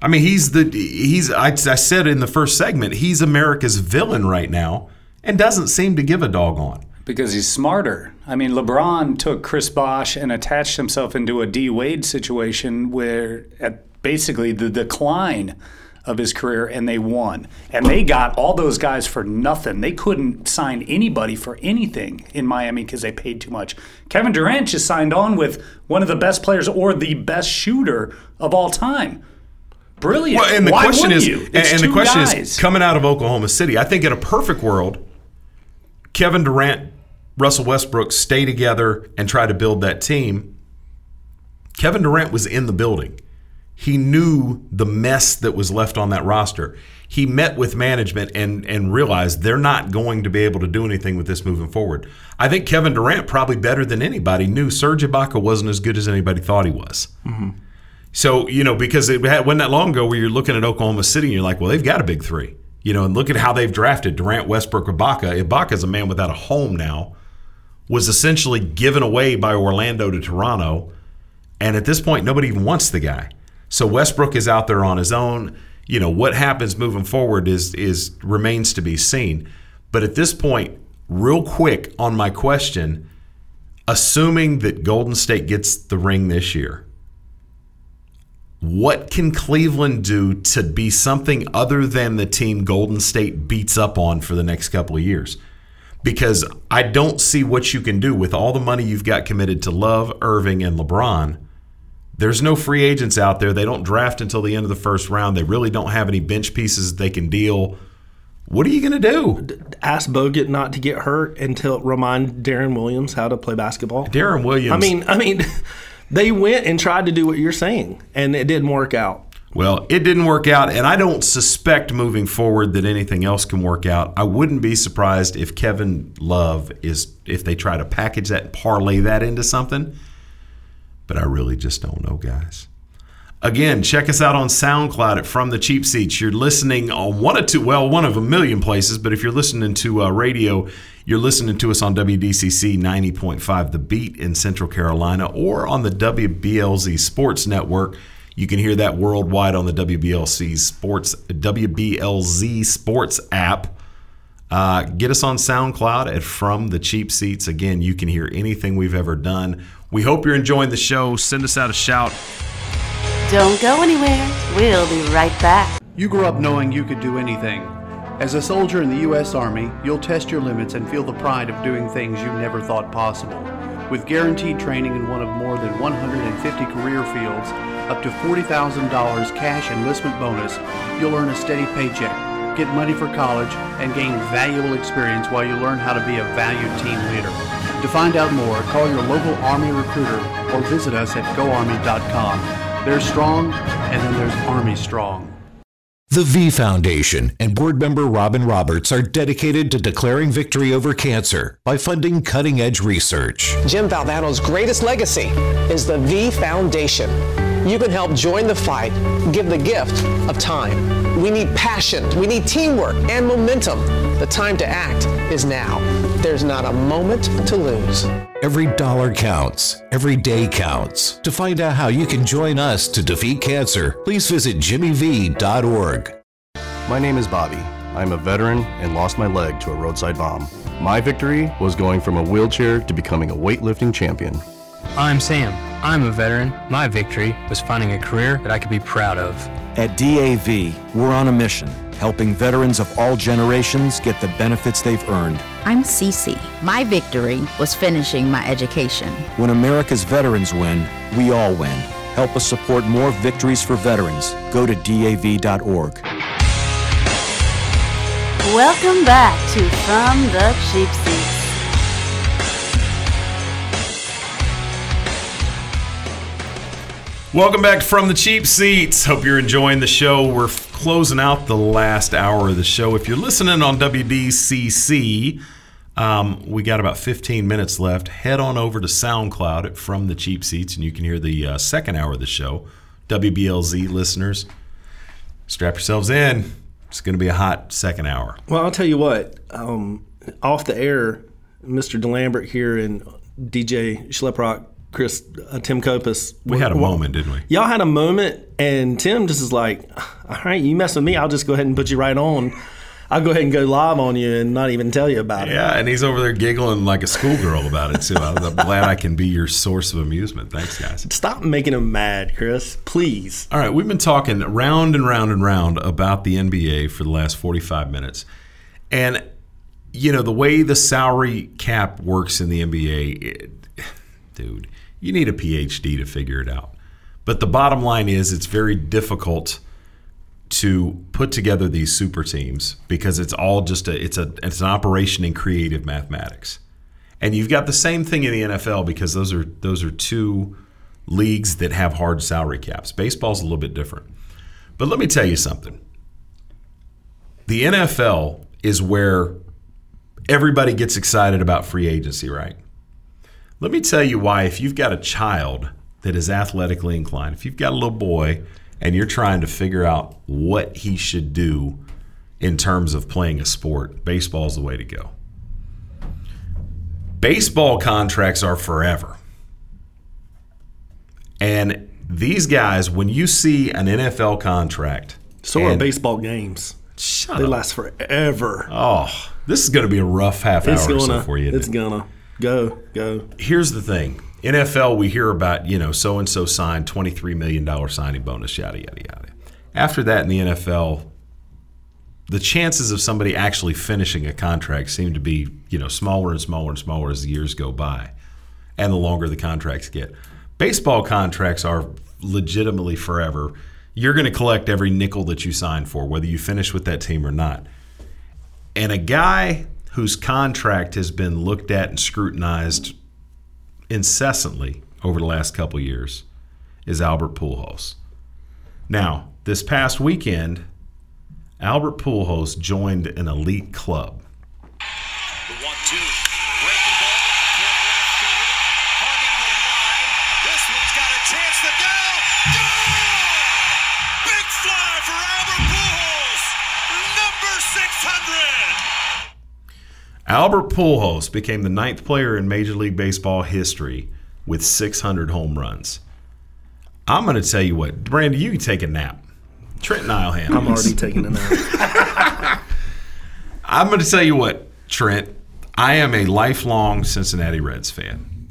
I mean, he's the he's I, I said in the first segment, he's America's villain right now and doesn't seem to give a dog on. Because he's smarter. I mean, LeBron took Chris Bosh and attached himself into a D Wade situation where at basically the decline of his career and they won. And they got all those guys for nothing. They couldn't sign anybody for anything in Miami because they paid too much. Kevin Durant just signed on with one of the best players or the best shooter of all time brilliant. Well, and the Why question is, you? and, the question guys. is, coming out of Oklahoma City, I think in a perfect world, Kevin Durant, Russell Westbrook stay together and try to build that team. Kevin Durant was in the building. He knew the mess that was left on that roster. he met with management and and realized they're not going to be able to do anything with this moving forward. I think Kevin Durant probably better than anybody knew Serge Ibaka wasn't as good as anybody thought he was. Mm-hmm. So you know because it wasn't that long ago where you're looking at Oklahoma City and you're like, well, they've got a big three. You know, and look at how they've drafted Durant, Westbrook, Ibaka. Ibaka's a man without a home now. Was essentially given away by Orlando to Toronto, and at this point, nobody even wants the guy. So Westbrook is out there on his own. You know what happens moving forward is is remains to be seen. But at this point, real quick on my question, assuming that Golden State gets the ring this year, what can Cleveland do to be something other than the team Golden State beats up on for the next couple of years? Because I don't see what you can do with all the money you've got committed to Love, Irving, and LeBron. There's no free agents out there. They don't draft until the end of the first round. They really don't have any bench pieces they can deal. What are you going to do? Ask Bogut not to get hurt until remind Deron Williams how to play basketball. Deron Williams. I mean, I mean, they went and tried to do what you're saying, and it didn't work out. Well, it didn't work out, and I don't suspect moving forward that anything else can work out. I wouldn't be surprised if Kevin Love is if they try to package that and parlay that into something. But I really just don't know, guys. Again, check us out on SoundCloud at From the Cheap Seats. You're listening on one of two, well, one of a million places, but if you're listening to uh, radio, you're listening to us on WDCC 90.5 The Beat in Central Carolina or on the WBLZ Sports Network. You can hear that worldwide on the WBLC Sports WBLZ Sports app. Uh, get us on SoundCloud at From the Cheap Seats. Again, you can hear anything we've ever done. We hope you're enjoying the show. Send us out a shout. Don't go anywhere. We'll be right back. You grew up knowing you could do anything. As a soldier in the U.S. Army, you'll test your limits and feel the pride of doing things you never thought possible. With guaranteed training in one of more than 150 career fields, up to $40,000 cash enlistment bonus, you'll earn a steady paycheck, get money for college, and gain valuable experience while you learn how to be a valued team leader. To find out more, call your local Army recruiter or visit us at goarmy.com. There's strong, and then there's Army strong. The V Foundation and board member Robin Roberts are dedicated to declaring victory over cancer by funding cutting edge research. Jim Valvano's greatest legacy is the V Foundation. You can help join the fight, give the gift of time. We need passion, we need teamwork and momentum. The time to act is now. There's not a moment to lose. Every dollar counts. Every day counts. To find out how you can join us to defeat cancer, please visit jimmyv.org. My name is Bobby. I'm a veteran and lost my leg to a roadside bomb. My victory was going from a wheelchair to becoming a weightlifting champion. I'm Sam. I'm a veteran. My victory was finding a career that I could be proud of. At DAV, we're on a mission, helping veterans of all generations get the benefits they've earned. I'm Cece. My victory was finishing my education. When America's veterans win, we all win. Help us support more victories for veterans. Go to DAV.org. Welcome back to From the Cheap Seats. Welcome back from the cheap seats. Hope you're enjoying the show. We're closing out the last hour of the show. If you're listening on WDCC, um, we got about 15 minutes left. Head on over to SoundCloud at From the Cheap Seats, and you can hear the uh, second hour of the show. WBLZ listeners, strap yourselves in. It's going to be a hot second hour. Well, I'll tell you what. Um, off the air, Mr. DeLambert here and DJ Schleprock, Chris, uh, Tim Kopus. We had a moment, didn't we? Y'all had a moment, and Tim just is like, "All right, you mess with me, I'll just go ahead and put you right on. I'll go ahead and go live on you and not even tell you about it." Yeah, and he's over there giggling like a schoolgirl about it too. I'm glad I can be your source of amusement. Thanks, guys. Stop making him mad, Chris. Please. All right, we've been talking round and round and round about the NBA for the last 45 minutes. And, you know, the way the salary cap works in the NBA, it, dude, you need a PhD to figure it out. But the bottom line is it's very difficult to put together these super teams because it's all just a it's a it's an operation in creative mathematics. And you've got the same thing in the NFL because those are those are two leagues that have hard salary caps. Baseball's a little bit different. But let me tell you something. the NFL is where everybody gets excited about free agency, right? Let me tell you why, if you've got a child that is athletically inclined, if you've got a little boy and you're trying to figure out what he should do in terms of playing a sport, baseball's the way to go. Baseball contracts are forever. And these guys, when you see an NFL contract, So are baseball games. Shut they up. last forever. Oh, this is going to be a rough half it's hour gonna. so for you. it's it? gonna go go. Here's the thing. NFL, we hear about, you know, so and so signed $23 million signing bonus, yada, yada, yada. After that in the NFL, the chances of somebody actually finishing a contract seem to be, you know, smaller and smaller and smaller as the years go by and the longer the contracts get. Baseball contracts are legitimately forever. You're going to collect every nickel that you sign for, whether you finish with that team or not. And a guy whose contract has been looked at and scrutinized incessantly over the last couple years is Albert Pujols. Now, this past weekend, Albert Pujols joined an elite club. This Albert Pujols became the ninth player in Major League Baseball history with 600 home runs. I'm going to tell you what, Brandon, you can take a nap. Trent Nileham. I'm already taking a nap. I'm going to tell you what, Trent. I am a lifelong Cincinnati Reds fan.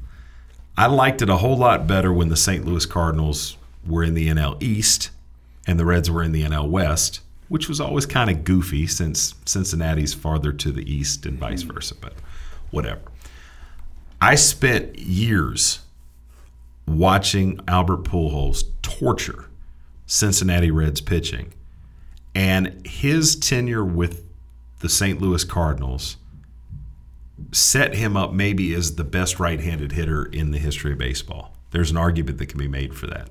I liked it a whole lot better when the St. Louis Cardinals were in the NL East and the Reds were in the NL West, which was always kind of goofy since Cincinnati's farther to the east and mm-hmm. vice versa, but whatever. I spent years watching Albert Pujols torture Cincinnati Reds pitching, and his tenure with the St. Louis Cardinals set him up maybe as the best right-handed hitter in the history of baseball. There's an argument that can be made for that.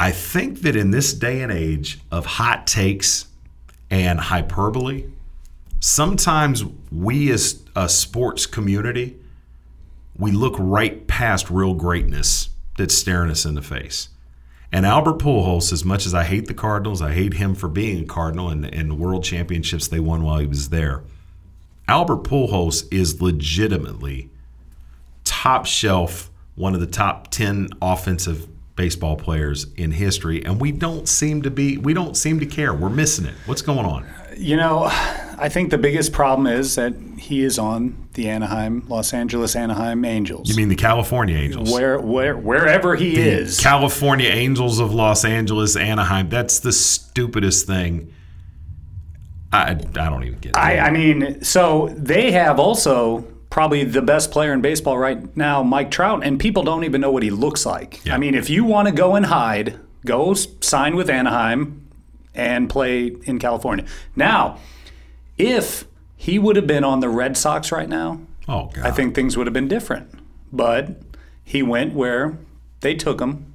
I think that in this day and age of hot takes and hyperbole, sometimes we as a sports community, we look right past real greatness that's staring us in the face. And Albert Pujols, as much as I hate the Cardinals, I hate him for being a Cardinal and, and the world championships they won while he was there. Albert Pujols is legitimately top shelf, one of the top 10 offensive baseball players in history and we don't seem to be we don't seem to care. We're missing it. What's going on? You know, I think the biggest problem is that he is on the Anaheim, Los Angeles Anaheim Angels. You mean the California Angels? Where, where, wherever he The is. California Angels of Los Angeles, Anaheim. That's the stupidest thing. I, I don't even get it. I, I mean, so they have also probably the best player in baseball right now, Mike Trout, and people don't even know what he looks like. I mean, if you want to go and hide, go sign with Anaheim and play in California. Now, if he would have been on the Red Sox right now, oh God. I think things would have been different. But he went where they took him,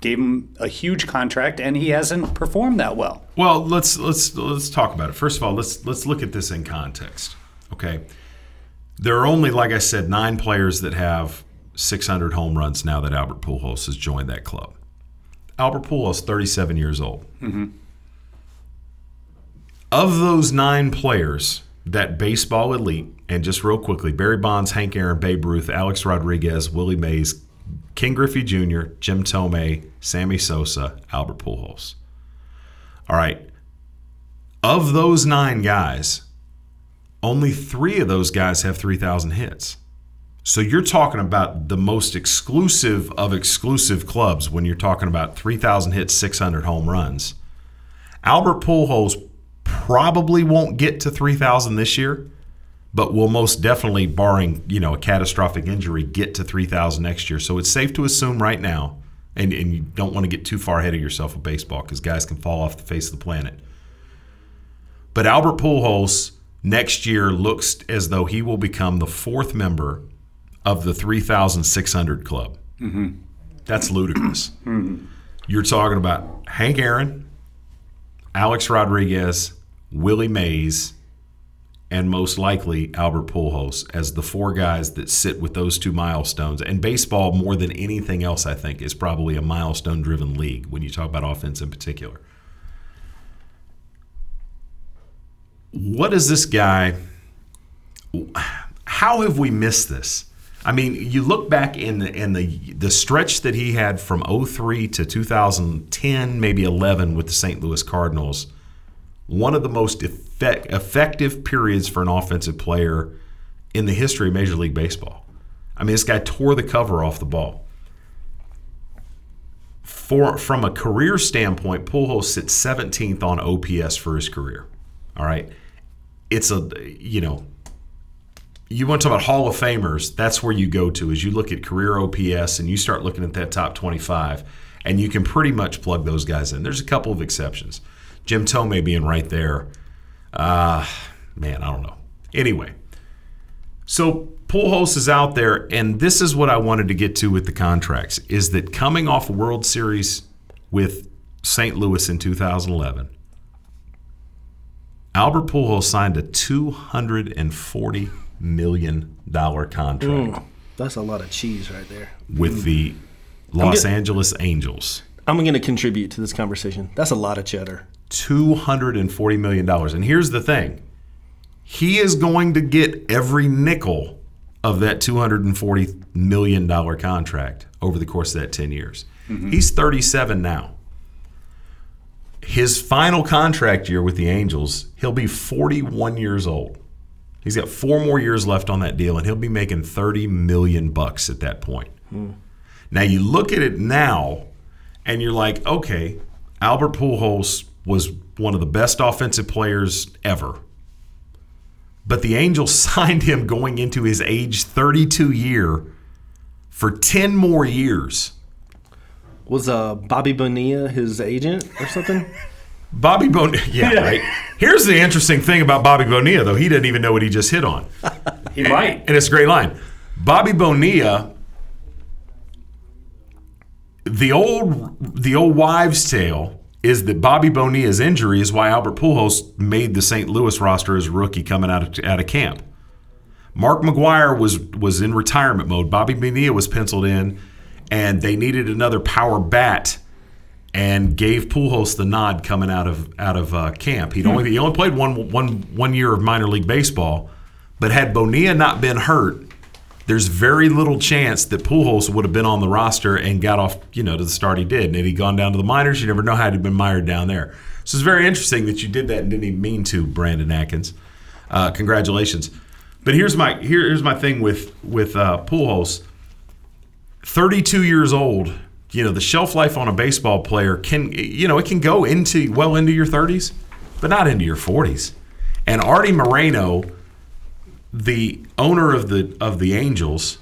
gave him a huge contract, and he hasn't performed that well. Well, let's let's let's talk about it. First of all, let's let's look at this in context. Okay, there are only, like I said, nine players that have 600 home runs now that Albert Pujols has joined that club. Albert Pujols, 37 years old. Mm-hmm. Of those nine players, that baseball elite, and just real quickly, Barry Bonds, Hank Aaron, Babe Ruth, Alex Rodriguez, Willie Mays, Ken Griffey Jr., Jim Thome, Sammy Sosa, Albert Pujols. All right. Of those nine guys, only three of those guys have 3,000 hits. So you're talking about the most exclusive of exclusive clubs when you're talking about 3,000 hits, 600 home runs. Albert Pujols probably won't get to 3,000 this year, but will most definitely, barring you know a catastrophic injury, get to 3,000 next year. So it's safe to assume right now, and, and you don't want to get too far ahead of yourself with baseball because guys can fall off the face of the planet. But Albert Pujols next year looks as though he will become the fourth member of the 3,600 club. Mm-hmm. That's ludicrous. Mhm. You're talking about Hank Aaron, Alex Rodriguez, Willie Mays, and most likely Albert Pujols as the four guys that sit with those two milestones. And baseball, more than anything else, I think, is probably a milestone driven league when you talk about offense in particular. What is this guy? How have we missed this? I mean, you look back in the in the the stretch that he had from 03 to 2010, maybe 11 with the St. Louis Cardinals. One of the most effect, effective periods for an offensive player in the history of Major League Baseball. I mean, this guy tore the cover off the ball. For from a career standpoint, Pujols sits 17th on OPS for his career. All right, it's a you know you want to talk about Hall of Famers, that's where you go to is you look at career OPS and you start looking at that top 25 and you can pretty much plug those guys in. There's a couple of exceptions. Jim Thome being right there. Uh, man, I don't know. Anyway, so Pujols is out there, and this is what I wanted to get to with the contracts: is that coming off a World Series with St. Louis in 2011, Albert Pujols signed a 240 million dollar contract Mm, that's a lot of cheese right there. with the I'm Los Angeles Angels. I'm going to contribute to this conversation. That's a lot of cheddar. $240 million. And here's the thing he is going to get every nickel of that $240 million contract over the course of that 10 years. He's 37 now. His final contract year with the Angels, he'll be 41 years old. He's got four more years left on that deal, and he'll be making 30 million bucks at that point. Hmm. Now you look at it now, and you're like, okay, Albert Pujols was one of the best offensive players ever. But the Angels signed him going into his age 32 year for 10 more years. Was uh, Bobby Bonilla his agent or something? Bobby Bonilla, yeah, right. Here's the interesting thing about Bobby Bonilla, though. He didn't even know what he just hit on. He might. And it's a great line. Bobby Bonilla, the old the old wives' tale is that Bobby Bonilla's injury is why Albert Pujols made the St. Louis roster as a rookie coming out of, out of camp. Mark McGwire was was in retirement mode. Bobby Bonilla was penciled in, and they needed another power bat, and gave Pujols the nod coming out of out of uh, camp. He'd only he only played one one one year of minor league baseball, but had Bonilla not been hurt, there's very little chance that Pujols would have been on the roster and got off, you know, to the start he did. And had he gone down to the minors, you never know how he'd been mired down there. So it's very interesting that you did that and didn't even mean to, Brandon Atkins. Uh, congratulations. But here's my here, here's my thing with with uh, Pujols. 32 years old. You know, the shelf life on a baseball player can you know it can go into well into your 30s, but not into your 40s. And Artie Moreno the owner of the of the Angels.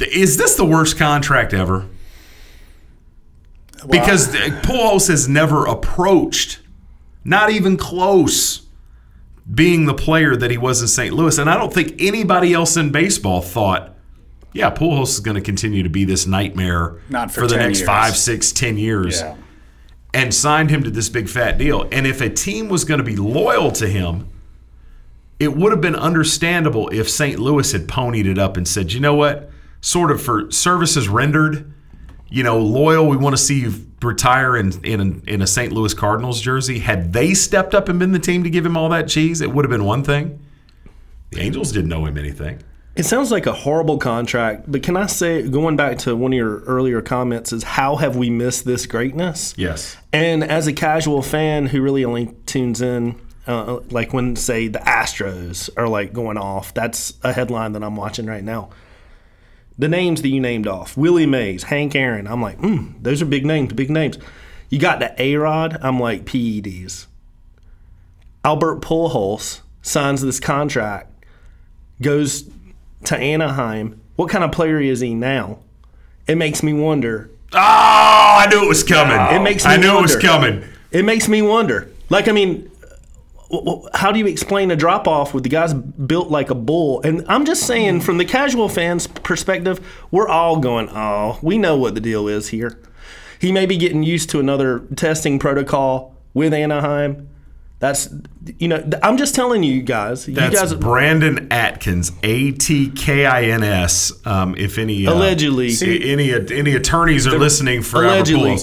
Is this the worst contract ever? because uh, Pujols has never approached, not even close, being the player that he was in St. Louis, and I don't think anybody else in baseball thought, yeah, Pujols is going to continue to be this nightmare Not for the next years. five, six, ten years Yeah. and signed him to this big fat deal. And if a team was going to be loyal to him, it would have been understandable if St. Louis had ponied it up and said, you know what, sort of for services rendered, you know, loyal, we want to see you retire in, in, in a St. Louis Cardinals jersey. Had they stepped up and been the team to give him all that cheese, it would have been one thing. The Angels didn't know him anything. It sounds like a horrible contract, but can I say, going back to one of your earlier comments, is how have we missed this greatness? Yes. And as a casual fan who really only tunes in, uh, like when, say, the Astros are like going off, that's a headline that I'm watching right now. The names that you named off Willie Mays, Hank Aaron, I'm like, mm, those are big names, big names. You got the A Rod, I'm like, PEDs. Albert Pujols signs this contract, goes to Anaheim. What kind of player is he now? It makes me wonder. Oh, I knew it was coming. It makes me I knew wonder. it was coming. It makes me wonder. Like, I mean, how do you explain a drop off with the guys built like a bull? And I'm just saying, from the casual fan's perspective, we're all going, oh, we know what the deal is here. He may be getting used to another testing protocol with Anaheim. That's you know I'm just telling you guys. You That's guys Brandon Atkins, A T K I N S. Um, if any uh, Allegedly. a- any any attorneys are listening for Allegedly.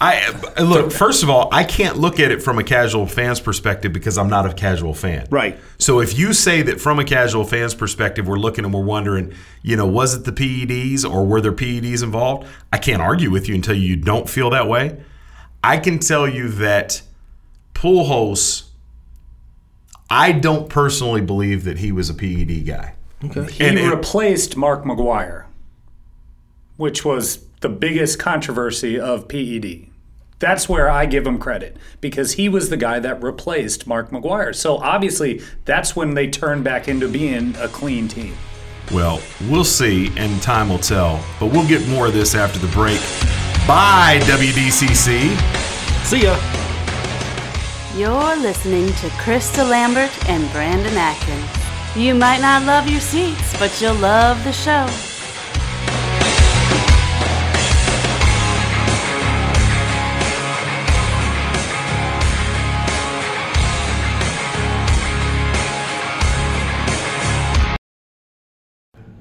I uh, look. First of all, I can't look at it from a casual fan's perspective because I'm not a casual fan. Right. So if you say that from a casual fan's perspective, we're looking and we're wondering, you know, was it the PEDs or were there PEDs involved? I can't argue with you until you don't feel that way. I can tell you that Pujols, I don't personally believe that he was a PED guy. Okay. He And- and- replaced Mark McGwire, which was the biggest controversy of PED. That's where I give him credit because he was the guy that replaced Mark McGwire. So obviously, that's when they turned back into being a clean team. Well, we'll see, and time will tell. But we'll get more of this after the break. Bye, WDCC. See ya. You're listening to Chris DeLambert and Brandon Atkins. You might not love your seats, but you'll love the show.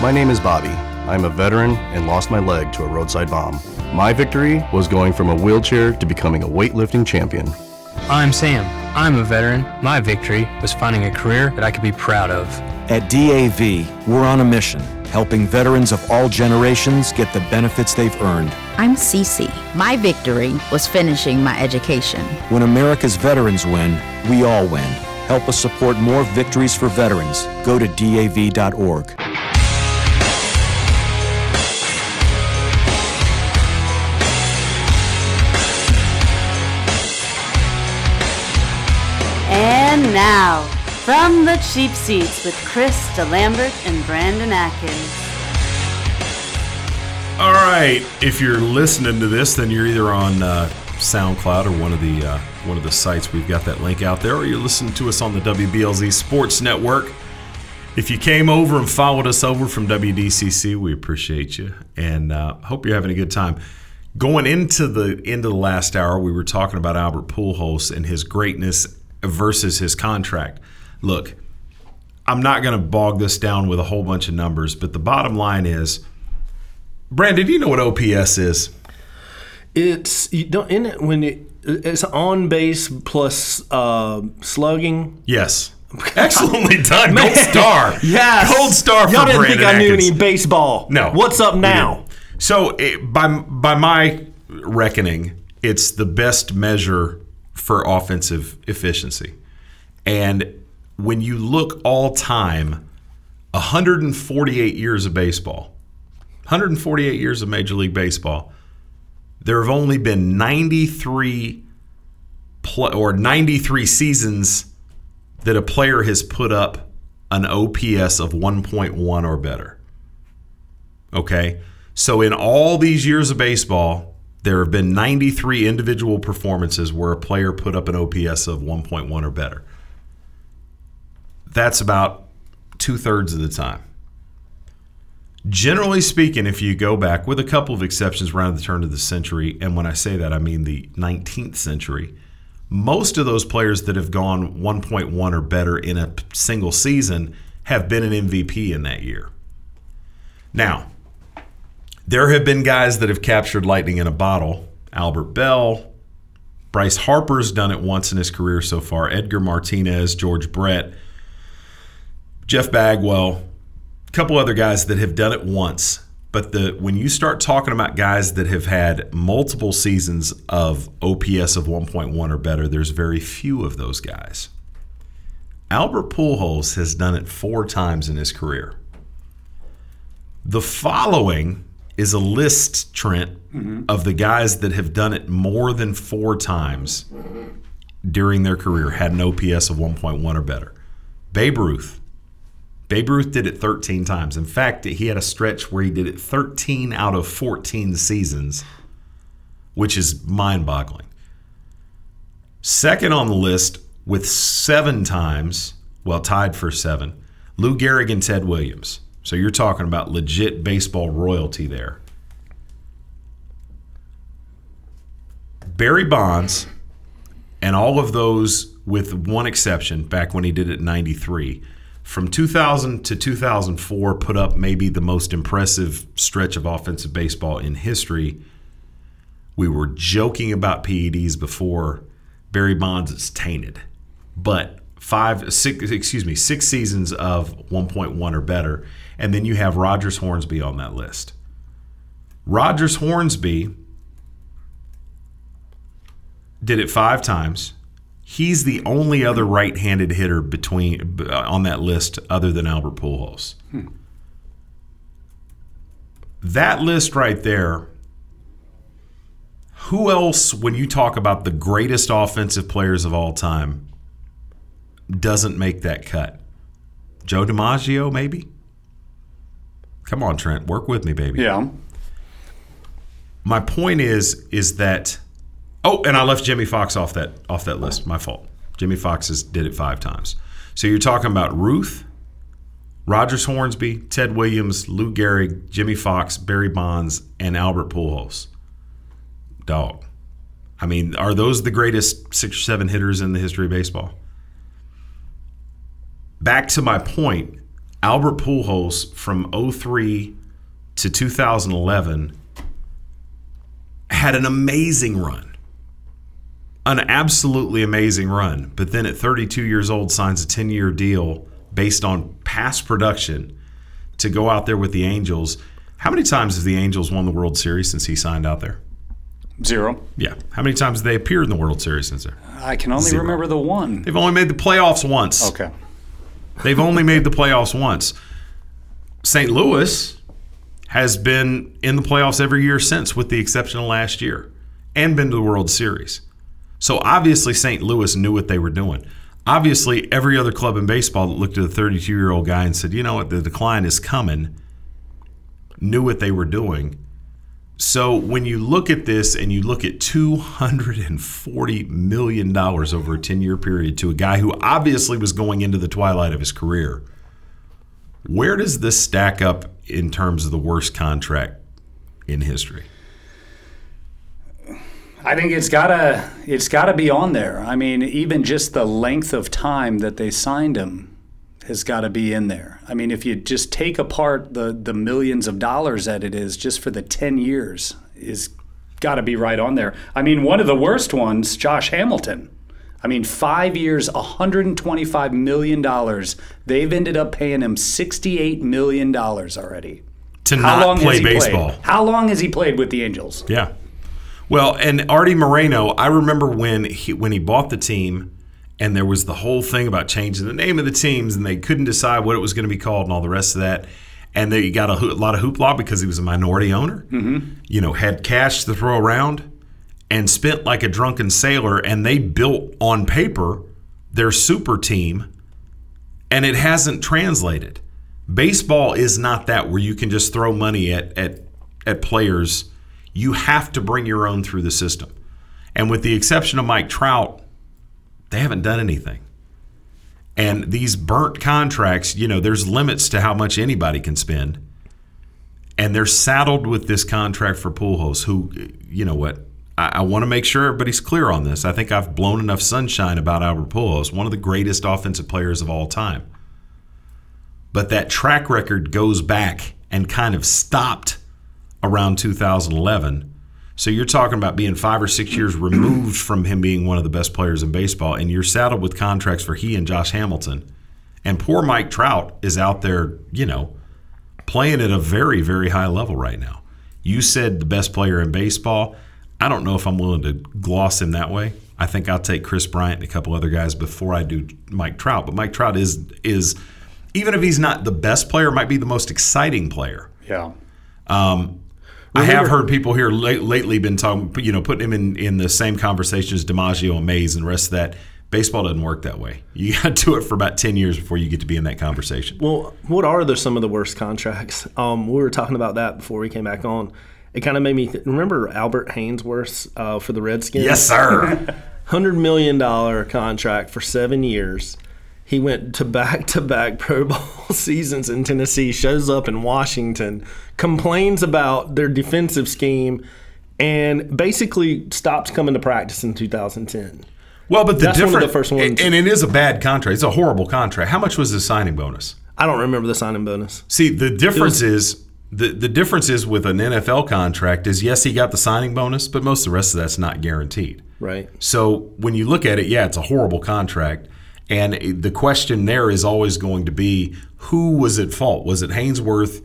My name is Bobby. I'm a veteran and lost my leg to a roadside bomb. My victory was going from a wheelchair to becoming a weightlifting champion. I'm Sam. I'm a veteran. My victory was finding a career that I could be proud of. At DAV, we're on a mission, helping veterans of all generations get the benefits they've earned. I'm Cece. My victory was finishing my education. When America's veterans win, we all win. Help us support more victories for veterans. Go to DAV.org. now, from the cheap seats with Chris DeLambert and Brandon Atkins. All right. If you're listening to this, then you're either on uh, SoundCloud or one of the uh, one of the sites. We've got that link out there, or you're listening to us on the WBLZ Sports Network. If you came over and followed us over from WDCC, we appreciate you and uh, hope you're having a good time. Going into the into the last hour, we were talking about Albert Pujols and his greatness versus his contract. Look, I'm not going to bog this down with a whole bunch of numbers, but the bottom line is, Brandon, do you know what OPS is? It's you don't in it when it it's on base plus uh, slugging. Yes. Excellently done. Man, Gold star. Yes. Gold star for Y'all didn't Brandon think I knew Atkins. any baseball. No. What's up now? So, it, by by my reckoning, it's the best measure for offensive efficiency. And when you look all time, 148 years of baseball, 148 years of Major League Baseball, there have only been 93 pl- or 93 seasons that a player has put up an OPS of 1.1 or better. Okay? So in all these years of baseball, there have been 93 individual performances where a player put up an OPS of 1.1 or better. That's about two thirds of the time. Generally speaking, if you go back, with a couple of exceptions around the turn of the century, and when I say that, I mean the 19th century, most of those players that have gone 1.1 or better in a single season have been an MVP in that year. Now, there have been guys that have captured lightning in a bottle. Albert Belle, Bryce Harper's done it once in his career so far. Edgar Martinez, George Brett, Jeff Bagwell, a couple other guys that have done it once. But the when you start talking about guys that have had multiple seasons of OPS of 1.1 or better, there's very few of those guys. Albert Pujols has done it four times in his career. The following is a list, Trent, mm-hmm. of the guys that have done it more than four times during their career, had an OPS of 1.1 or better. Babe Ruth. Babe Ruth did it 13 times. In fact, he had a stretch where he did it 13 out of 14 seasons, which is mind boggling. Second on the list with seven times, well, tied for seven, Lou Gehrig and Ted Williams. So you're talking about legit baseball royalty there. Barry Bonds and all of those, with one exception, back when he did it in 93, from 2000 to 2004, put up maybe the most impressive stretch of offensive baseball in history. We were joking about PEDs before. Barry Bonds is tainted, but five, six, excuse me, six seasons of 1.1 or better, and then you have Rogers Hornsby on that list. Rogers Hornsby did it five times. He's the only other right-handed hitter between uh, on that list other than Albert Pujols. That list right there. Who else, when you talk about the greatest offensive players of all time, doesn't make that cut? Joe DiMaggio, maybe. Come on, Trent, work with me, baby. Yeah. My point is, is that Oh, and I left Jimmie Foxx off that off that list. My fault. Jimmie Foxx has did it five times. So you're talking about Ruth, Rogers Hornsby, Ted Williams, Lou Gehrig, Jimmie Foxx, Barry Bonds, and Albert Pujols. Dog. I mean, are those the greatest six or seven hitters in the history of baseball? Back to my point, Albert Pujols from 03 to 2011 had an amazing run an absolutely amazing run, but then at 32 years old signs a 10 year deal based on past production to go out there with the Angels. How many times have the Angels won the World Series since he signed out there? Zero. Yeah. How many times have they appeared in the World Series since there? I can only Zero. remember the one. They've only made the playoffs once. Okay. They've only made the playoffs once. St. Louis has been in the playoffs every year since, with the exception of last year, and been to the World Series. So obviously, St. Louis knew what they were doing. Obviously, every other club in baseball that looked at a 32 year old guy and said, you know what, the decline is coming, knew what they were doing. So when you look at this and you look at $240 million over a 10 year period to a guy who obviously was going into the twilight of his career, where does this stack up in terms of the worst contract in history? I think it's gotta it's gotta be on there. I mean, even just the length of time that they signed him has got to be in there. I mean, if you just take apart the the millions of dollars that it is just for the ten years, is got to be right on there. I mean, one of the worst ones, Josh Hamilton. I mean, five years, $125 million. They've ended up paying him $68 million already. To How not play he played? baseball. How long has he played with the Angels? Yeah. Well, and Arte Moreno, I remember when he when he bought the team and there was the whole thing about changing the name of the teams and they couldn't decide what it was going to be called and all the rest of that. And they got a, ho- a lot of hoopla because he was a minority owner. Mm-hmm. You know, had cash to throw around and spent like a drunken sailor and they built on paper their super team and it hasn't translated. Baseball is not that where you can just throw money at at at players. You have to bring your own through the system. And with the exception of Mike Trout, they haven't done anything. And these burnt contracts, you know, there's limits to how much anybody can spend. And they're saddled with this contract for Pujols, who, you know what, I, I want to make sure everybody's clear on this. I think I've blown enough sunshine about Albert Pujols, one of the greatest offensive players of all time. But that track record goes back and kind of stopped around 2011. So you're talking about being five or six years removed from him being one of the best players in baseball, and you're saddled with contracts for he and Josh Hamilton. And poor Mike Trout is out there, you know, playing at a very, very high level right now. You said the best player in baseball. I don't know if I'm willing to gloss him that way. I think I'll take Kris Bryant and a couple other guys before I do Mike Trout. But Mike Trout is is even if he's not the best player, might be the most exciting player. Yeah. Um, I have heard people here late, lately been talking, you know, putting him in, in the same conversation as DiMaggio and Mays and the rest of that. Baseball doesn't work that way. You got to do it for about 10 years before you get to be in that conversation. Well, what are the, some of the worst contracts? Um, we were talking about that before we came back on. It kind of made me th- remember Albert Haynesworth uh, for the Redskins. Yes, sir. Hundred million dollar contract for seven years. He went to back to back Pro Bowl seasons in Tennessee. Shows up in Washington, complains about their defensive scheme, and basically stops coming to practice in 2010. Well, but the That's one of difference, the first ones. and it is a bad contract. It's a horrible contract. How much was the signing bonus? I don't remember the signing bonus. See, the difference is the the difference is with an NFL contract is yes, he got the signing bonus, but most of the rest of that's not guaranteed. Right. So when you look at it, yeah, it's a horrible contract. And the question there is always going to be who was at fault? Was it Haynesworth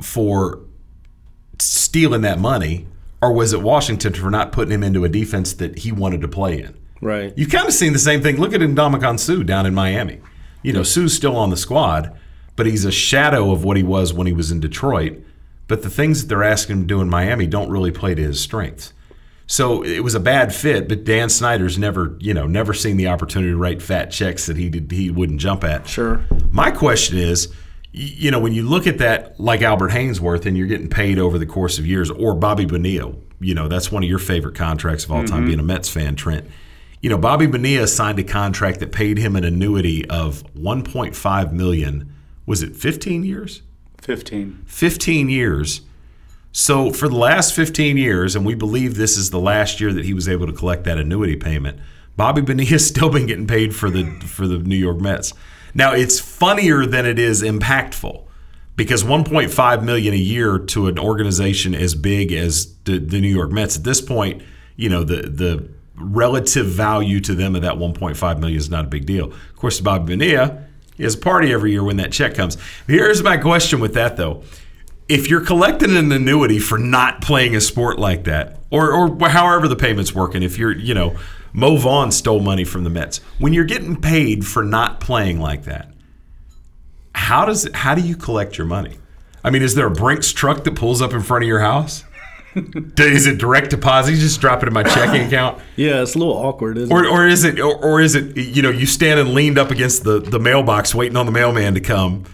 for stealing that money, or was it Washington for not putting him into a defense that he wanted to play in? Right. You've kind of seen the same thing. Look at Ndamukong Suh down in Miami. You know, Suh's still on the squad, but he's a shadow of what he was when he was in Detroit. But the things that they're asking him to do in Miami don't really play to his strengths. So it was a bad fit, but Dan Snyder's never, you know, never seen the opportunity to write fat checks that he did, he wouldn't jump at. Sure. My question is, you know, when you look at that like Albert Haynesworth and you're getting paid over the course of years, or Bobby Bonilla, you know, that's one of your favorite contracts of all time, Mhm. being a Mets fan, Trent. You know, Bobby Bonilla signed a contract that paid him an annuity of 1.5 million. Was it 15 years? 15. 15 years. So for the last 15 years, and we believe this is the last year that he was able to collect that annuity payment, Bobby Bonilla's still been getting paid for the for the New York Mets. Now it's funnier than it is impactful because 1.5 million a year to an organization as big as the, the New York Mets at this point, you know the the relative value to them of that 1.5 million is not a big deal. Of course, Bobby Bonilla has a party every year when that check comes. Here's my question with that though if you're collecting an annuity for not playing a sport like that, or, or however the payment's working, if you're, you know, Mo Vaughn stole money from the Mets, when you're getting paid for not playing like that, how does how do you collect your money? I mean, is there a Brinks truck that pulls up in front of your house? is it direct deposit? You just drop it in my checking account, Yeah, it's a little awkward, isn't or, it? or is it, or, or is it, you know, you standing leaned up against the the mailbox waiting on the mailman to come?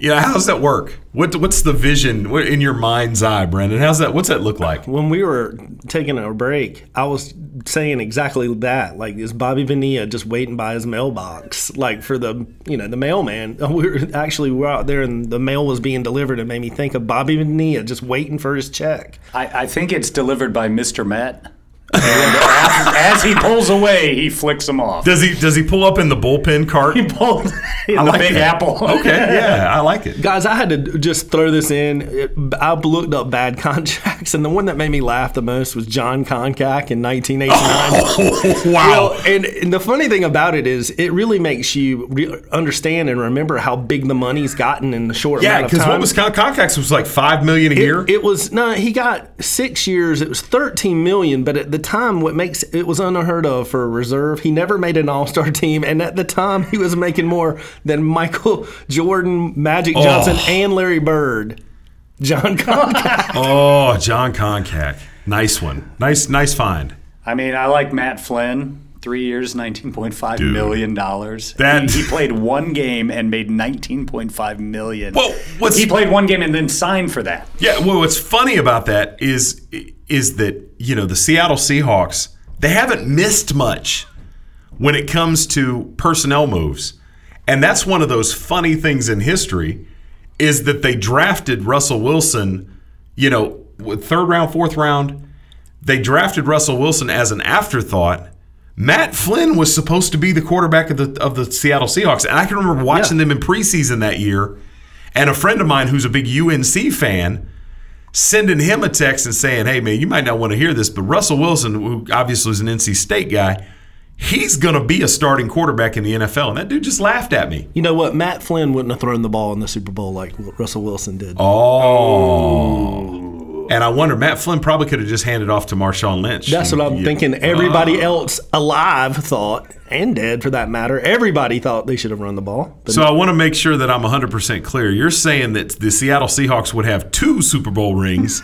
You know, how does that work? What what's the vision in your mind's eye, Brendan? How's that? What's that look like? when we were taking a break, I was saying exactly that. Like, is Bobby Bonilla just waiting by his mailbox, like for the you know the mailman? We were actually we were out there and the mail was being delivered. It made me think of Bobby Bonilla just waiting for his check. I, I think it's delivered by Mr. Met. And as, as he pulls away, he flicks them off. Does he does he pull up in the bullpen cart? He pulled in I the like Big that. Apple. Okay, yeah, I like it. Guys, I had to just throw this in. It- I looked up bad contracts, and the one that made me laugh the most was Jon Koncak in 1989. Oh, wow. Well, and, and the funny thing about it is, it really makes you re- understand and remember how big the money's gotten in the short Yeah, amount of because what was Con- Koncak's was like five million a It- year. It, was no, he got six years. It was thirteen million, but at the time, what makes it was unheard of for a reserve. He never made an All Star team, and at the time, he was making more than Michael Jordan, Magic Oh. Johnson, and Larry Bird. John Koncak. oh, Jon Koncak, nice one, nice nice find. I mean, I like Matt Flynn. Three years, nineteen point five Dude. million dollars. That- he, he played one game and made nineteen point five million. Well, what's- he played one game and then signed for that. Yeah, well, what's funny about that is is that you know the Seattle Seahawks they haven't missed much when it comes to personnel moves, and that's one of those funny things in history is that they drafted Russell Wilson, you know, with third round, fourth round. They drafted Russell Wilson as an afterthought. Matt Flynn was supposed to be the quarterback of the of the Seattle Seahawks, and I can remember watching them in preseason that year. And a friend of mine who's a big UNC fan sending him a text and saying, "Hey man, you might not want to hear this, but Russell Wilson, who obviously is an NC State guy, he's going to be a starting quarterback in the NFL." And that dude just laughed at me. You know what? Matt Flynn wouldn't have thrown the ball in the Super Bowl like Russell Wilson did. Oh. oh. And I wonder, Matt Flynn probably could have just handed off to Marshawn Lynch. That's what I'm Yeah. thinking. Everybody else alive thought, and dead for that matter, everybody thought they should have run the ball. So I want to make sure that I'm 100% clear. You're saying that the Seattle Seahawks would have two Super Bowl rings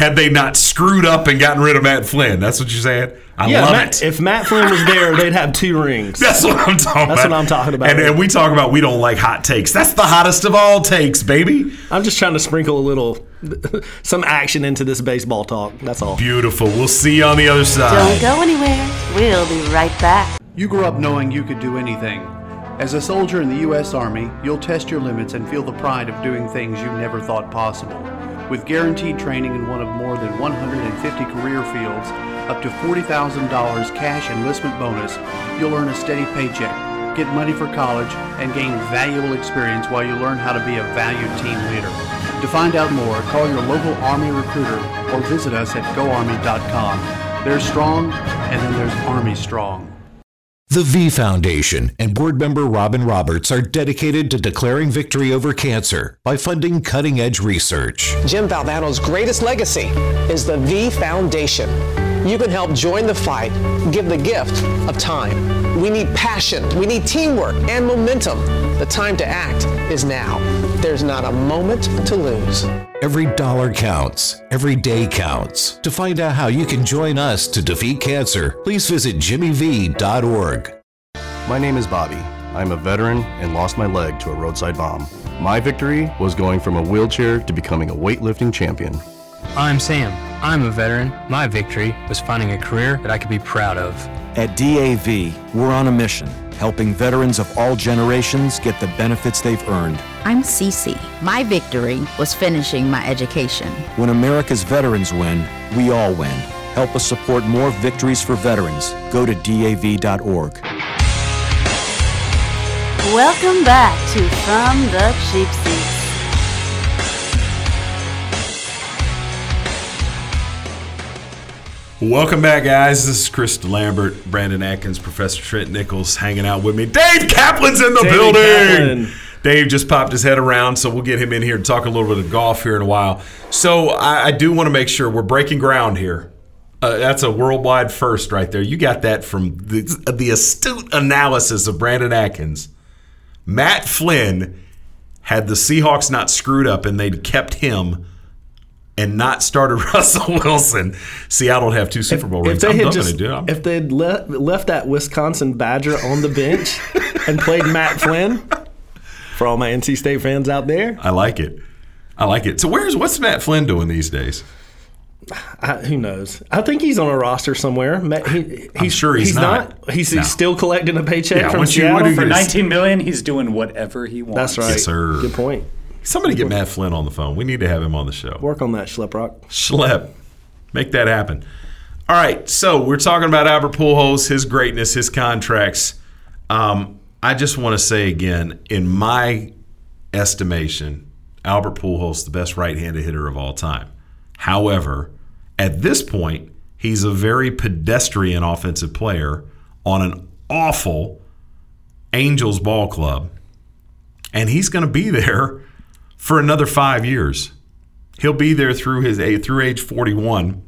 had they not screwed up and gotten rid of Matt Flynn. That's what you're saying? I yeah, love Matt- it. if Matt Flynn was there, they'd have two rings. That's what I'm talking That's about. what I'm talking about. And, and we talk about we don't like hot takes. That's the hottest of all takes, baby. I'm just trying to sprinkle a little, some action into this baseball talk. That's all. Beautiful. We'll see you on the other side. Don't go anywhere. We'll be right back. You grew up knowing you could do anything. As a soldier in the U.S. Army, you'll test your limits and feel the pride of doing things you never thought possible. With guaranteed training in one of more than 150 career fields, up to $40,000 cash enlistment bonus, you'll earn a steady paycheck, get money for college, and gain valuable experience while you learn how to be a valued team leader. To find out more, call your local Army recruiter or visit us at goarmy.com. There's strong, and then there's Army strong. The V Foundation and board member Robin Roberts are dedicated to declaring victory over cancer by funding cutting edge research. Jim Valvano's greatest legacy is the V Foundation. You can help join the fight, give the gift of time. We need passion, we need teamwork and momentum. The time to act is now. There's not a moment to lose. Every dollar counts, every day counts. To find out how you can join us to defeat cancer, please visit jimmyv.org. My name is Bobby. I'm a veteran and lost my leg to a roadside bomb. My victory was going from a wheelchair to becoming a weightlifting champion. I'm Sam. I'm a veteran. My victory was finding a career that I could be proud of. At DAV, we're on a mission, helping veterans of all generations get the benefits they've earned. I'm Cece. My victory was finishing my education. When America's veterans win, we all win. Help us support more victories for veterans. Go to DAV.org. Welcome back to From the Cheap Seats. Welcome back, guys. This is Chris Lambert, Brandon Atkins, Professor Trent Nichols hanging out with me. Dave Kaplan's in the David building. Kaplan. Dave just popped his head around, so we'll get him in here to talk a little bit of golf here in a while. So I, I do want to make sure we're breaking ground here. Uh, that's a worldwide first right there. You got that from the, the astute analysis of Brandon Atkins. Matt Flynn had the Seahawks not screwed up and they'd kept him and not started Russell Wilson, Seattle would have two Super Bowl If rings. they I'm had just, going to it. I'm- if they'd le- left that Wisconsin Badger on the bench and played Matt Flynn, for all my NC State fans out there, I like it. I like it. So where's what's Matt Flynn doing these days? I, who knows? I think he's on a roster somewhere. He, he's sure he's not. He's, No. he's still collecting a paycheck Yeah, from once you- Seattle. For 19 million, he's doing whatever he wants. That's right. Yes, sir. Good point. Somebody get Matt Flynn on the phone. We need to have him on the show. Work on that, Schlep Rock. Schlep. Make that happen. All right, so we're talking about Albert Pujols, his greatness, his contracts. Um, I just want to say again, in my estimation, Albert Pujols the best right-handed hitter of all time. However, at this point, he's a very pedestrian offensive player on an awful Angels ball club, and he's going to be there for another five years. He'll be there through his through age 41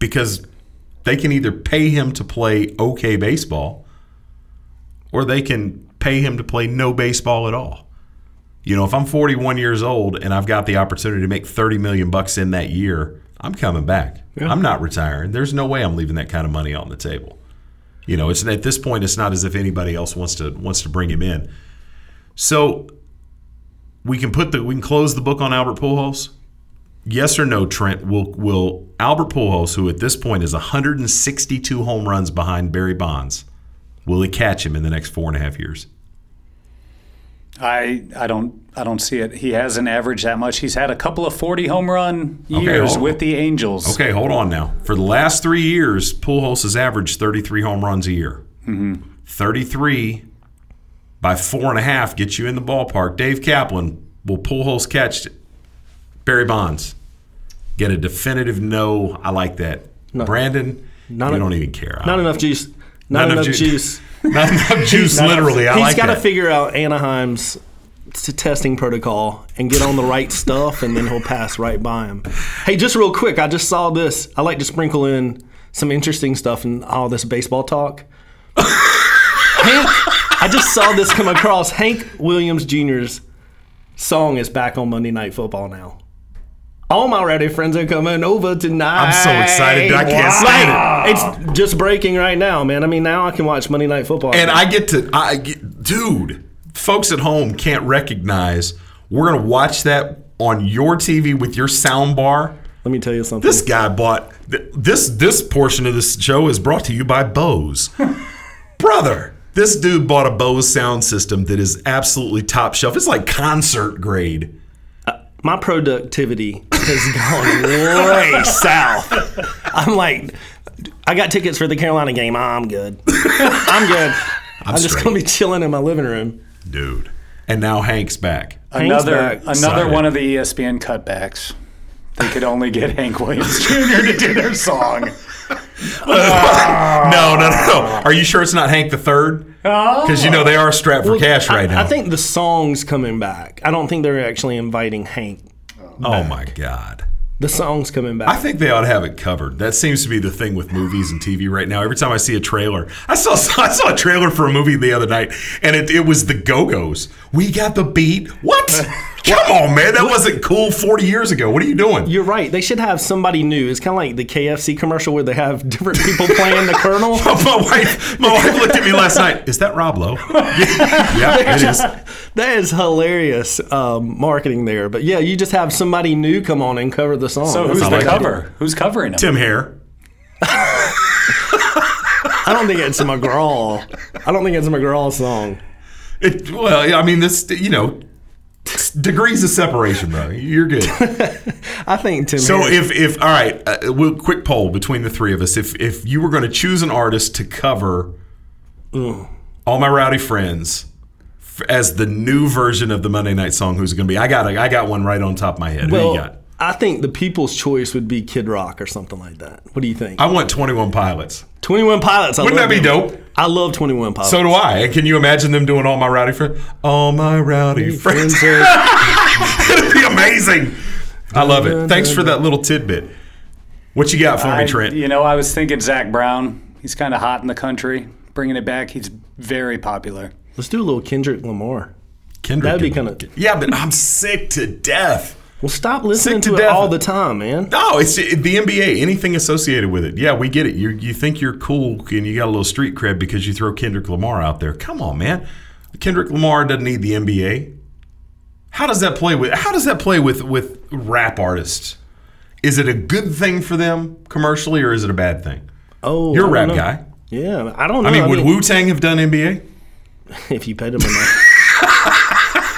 because they can either pay him to play okay baseball or they can pay him to play no baseball at all. You know, if I'm 41 years old and I've got the opportunity to make 30 million bucks in that year, I'm coming back. I'm not retiring. There's no way I'm leaving that kind of money on the table. You know, it's at this point it's not as if anybody else wants to wants to bring him in. So we can put the we can close the book on Albert Pujols. Yes or no, Trent? Will will Albert Pujols, who at this point is 162 home runs behind Barry Bonds, will he catch him in the next four and a half years? I I don't I don't see it. He hasn't averaged that much. He's had a couple of 40 home run years hold- with the Angels. Okay, hold on now. For the last three years, Pujols has averaged 33 home runs a year. Mhm. 33 by four and a half gets you in the ballpark. Dave Kaplan will Pujols catch Barry Bonds, get a definitive no. I like that. No. Brandon, Not you don't even care. Not enough juice. Not, enough ju- juice. Not enough juice, literally. I He's like got to figure out Anaheim's t- testing protocol and get on the right stuff, and then he'll pass right by him. Hey, just real quick, I just saw this. I like to sprinkle in some interesting stuff in all this baseball talk. Hank, I just saw this come across. Hank Williams Jr.'s song is back on Monday Night Football now. All my rowdy friends are coming over tonight. I'm so excited. I can't stand it. It's just breaking right now, man. I mean, now I can watch Monday Night Football. And I get to, I get, dude, folks at home can't recognize. We're gonna watch that on your TV with your sound bar. Let me tell you something. This guy bought this. This portion of this show is brought to you by Bose, brother. This dude bought a Bose sound system that is absolutely top shelf. It's like concert grade. Uh, my productivity has gone way south. I'm like, I got tickets for the Carolina game. I'm good. I'm good. I'm, just gonna be chilling in my living room. dude. And now Hank's back. Hank's Another back. another Excited. one of the ESPN cutbacks. They could only get Hank Williams Jr. to do their song. No, no, no, no. Are you sure it's not Hank the Third? Oh. Because you know they are strapped for Well, cash I- right now. I think the song's coming back. I don't think they're actually inviting Hank. oh my god. The song's coming back. I think they ought to have it covered. That seems to be the thing with movies and TV right now. Every time I see a trailer, I saw I saw a trailer for a movie the other night, and it, it was the Go Go's. We got the beat. What? Come on, man. That wasn't cool 40 years ago. What are you doing? You're right. They should have somebody new. It's kind of like the KFC commercial where they have different people playing the Colonel. my wife, my wife looked at me last night. Is that Rob Lowe? yeah, yeah, it is. That is hilarious um, marketing there. But yeah, you just have somebody new come on and cover the song. So That's who's the like cover? Who's covering him? Tim Hare. I don't think it's a McGraw. I don't think it's a McGraw song. It, well, I mean, this, you know, degrees of separation, bro. You're good. I think Tim. So Harris- if if all right, uh, we'll quick poll between the three of us. If if you were going to choose an artist to cover all my rowdy friends f- as the new version of the Monday Night song, who's going to be? I got a, I got one right on top of my head. Who you got? I think the people's choice would be Kid Rock or something like that. What do you think? I want Twenty One Pilots. Twenty One Pilots. I Wouldn't that be them. dope? I love Twenty One Pilots. So do I. And can you imagine them doing all my rowdy friends? All my rowdy friends. It'd be amazing. I love it. Thanks for that little tidbit. What you got for I- me, Trent? You know, I was thinking Zac Brown. He's kind of hot in the country. Bringing it back, he's very popular. Let's do a little Kendrick Lamar. Kendrick. That'd be kind of. Yeah, but I'm sick to death. Well, stop listening Sick to to, it all the time, man. No, it's the NBA. Anything associated with it. Yeah, we get it. You you think you're cool and you got a little street cred because you throw Kendrick Lamar out there. Come on, man. Kendrick Lamar doesn't need the NBA. How does that play with? How does that play with with rap artists? Is it a good thing for them commercially, or is it a bad thing? Oh, You're a rap know. guy. Yeah, I don't know. I mean, would Wu Tang have done NBA? if you paid him enough.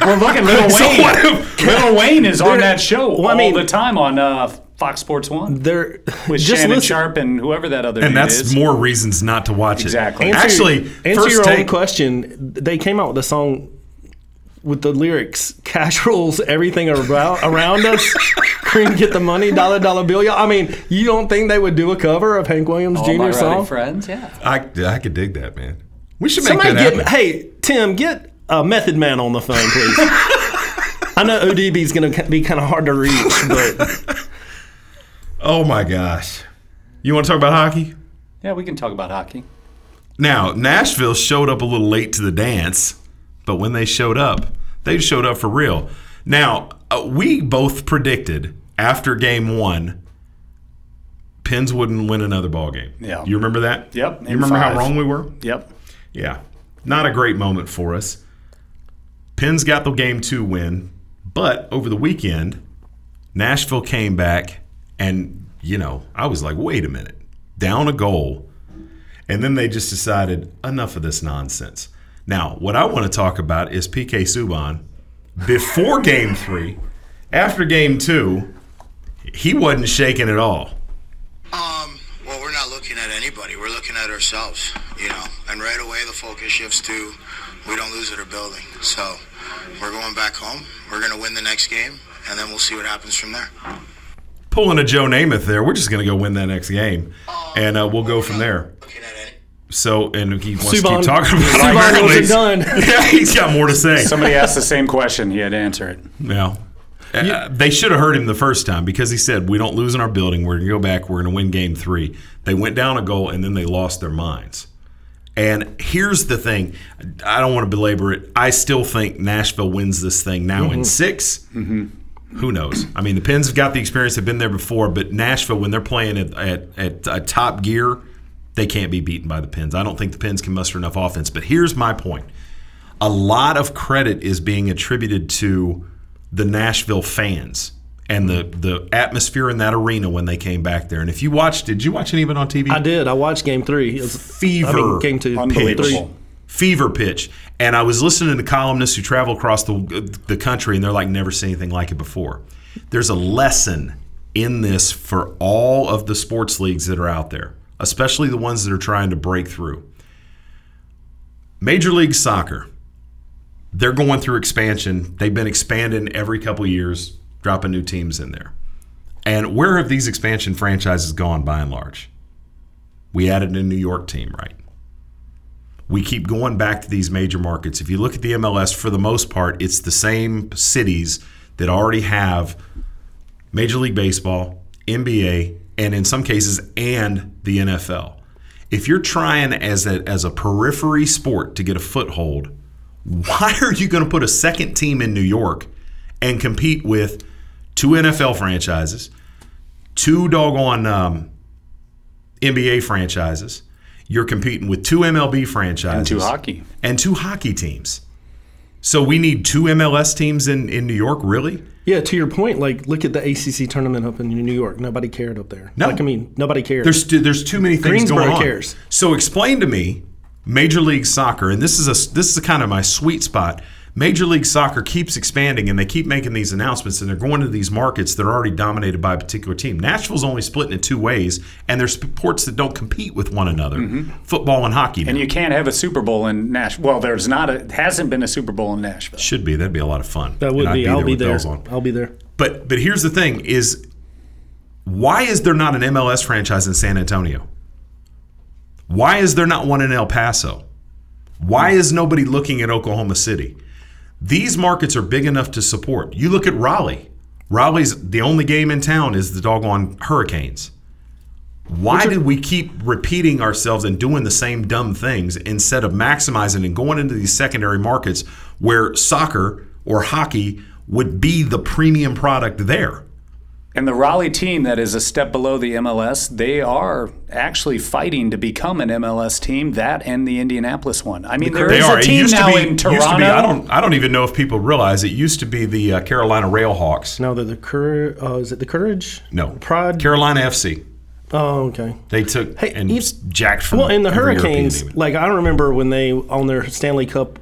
Well, look at Lil So Wayne. what if- Lil Wayne is on that show well, I all mean- the time on uh, Fox Sports One They're with just Shannon listen. Sharpe and whoever that other is. And dude that's is. more reasons not to watch it. Exactly. Actually, answer first your take. own question. They came out with a song with the lyrics "Cash rules everything around, around us." Cream, get the money, dollar dollar bill. Y'all. I mean, you don't think they would do a cover of Hank Williams all Jr. rowdy song? friends. Yeah. I I could dig that, man. We should make Somebody that get happen. hey Tim, get a Method Man on the phone, please. I know ODB is going to be kind of hard to reach, but Oh my gosh. You want to talk about hockey? Yeah, we can talk about hockey. Now, Nashville showed up a little late to the dance, but when they showed up, they showed up for real. Now, uh, we both predicted after game one, Pens wouldn't win another ball game. Yeah. You remember that? Yep, You in remember how wrong we were? Yep. Yeah. Not a great moment for us. Pens got the game two win, but over the weekend, Nashville came back and, you know, I was like, wait a minute, down a goal. And then they just decided, enough of this nonsense. Now, what I want to talk about is PK Subban. Before game three, after game two, he wasn't shaking at all. Um, well, we're not looking at anybody. We're looking at ourselves, you know. And right away, the focus shifts to we don't lose at our building. So we're going back home. We're going to win the next game, and then we'll see what happens from there. Pulling a Joe Namath there. We're just going to go win that next game, and uh, we'll go from there. So, and he wants to keep talking about Subban American wasn't Leagues. done. yeah, he's got more to say. Somebody asked the same question. He had to answer it. Yeah. Uh, they should have heard him the first time because he said, We don't lose in our building. We're going to go back. We're going to win game three. They went down a goal and then they lost their minds. And here's the thing I don't want to belabor it. I still think Nashville wins this thing now in Mhm. 6 Mm-hmm. Who knows? I mean, the Pens have got the experience, they've been there before, but Nashville, when they're playing at, at, at a top gear, they can't be beaten by the Pens. I don't think the Pens can muster enough offense. But here's my point a lot of credit is being attributed to the Nashville fans and the the atmosphere in that arena when they came back there. And if you watched, did you watch any of it on TV? I did. I watched game three. It was Fever I mean, game two. pitch. Fever pitch. And I was listening to columnists who travel across the the country, and they're like, never seen anything like it before. There's a lesson in this for all of the sports leagues that are out there, especially the ones that are trying to break through. Major League Soccer, they're going through expansion. They've been expanding every couple of years, dropping new teams in there. And where have these expansion franchises gone by and large? We added a New York team, right? We keep going back to these major markets. If you look at the MLS, for the most part, it's the same cities that already have Major League Baseball, NBA, and in some cases, and the NFL. If you're trying as a, as a periphery sport to get a foothold, why are you going to put a second team in New York and compete with two NFL franchises, two doggone um, NBA franchises? You're competing with two MLB franchises And two hockey. and two hockey teams. So we need two MLS teams in, in New York, really? Yeah, to your point, like look at the ACC tournament up in New York. Nobody cared up there. No. like, I mean, nobody cared. There's too, there's too many things Greensboro going on. cares. So explain to me, Major League Soccer, and this is a this is kind of my sweet spot. Major League Soccer keeps expanding, and they keep making these announcements, and they're going to these markets that are already dominated by a particular team. Nashville's only split into two ways, and there's sports that don't compete with one another: mm-hmm. football and hockey. And you can't have a Super Bowl in Nashville. Well, there's not a hasn't been a Super Bowl in Nashville. Should be. That'd be a lot of fun. that would And I'd be. I'll there be there. on. I'll be there. But but here's the thing: is why is there not an MLS franchise in San Antonio? Why is there not one in El Paso? Why is nobody looking at Oklahoma City? These markets are big enough to support. You look at Raleigh. Raleigh's the only game in town is the doggone Hurricanes. Why did we keep repeating ourselves and doing the same dumb things instead of maximizing and going into these secondary markets where soccer or hockey would be the premium product there? And the Raleigh team that is a step below the MLS, they are actually fighting to become an MLS team. That and the Indianapolis one. I mean, there they is are. a It team used to now be- in used to be- I don't. I don't even know if people realize it used to be the uh, Carolina Railhawks. No, they're the Cur- Uh, is it the courage? No, Pride. Carolina FC. Oh, okay. They took and s- jacked from. Well, and the Hurricanes, like I remember when they on their Stanley Cup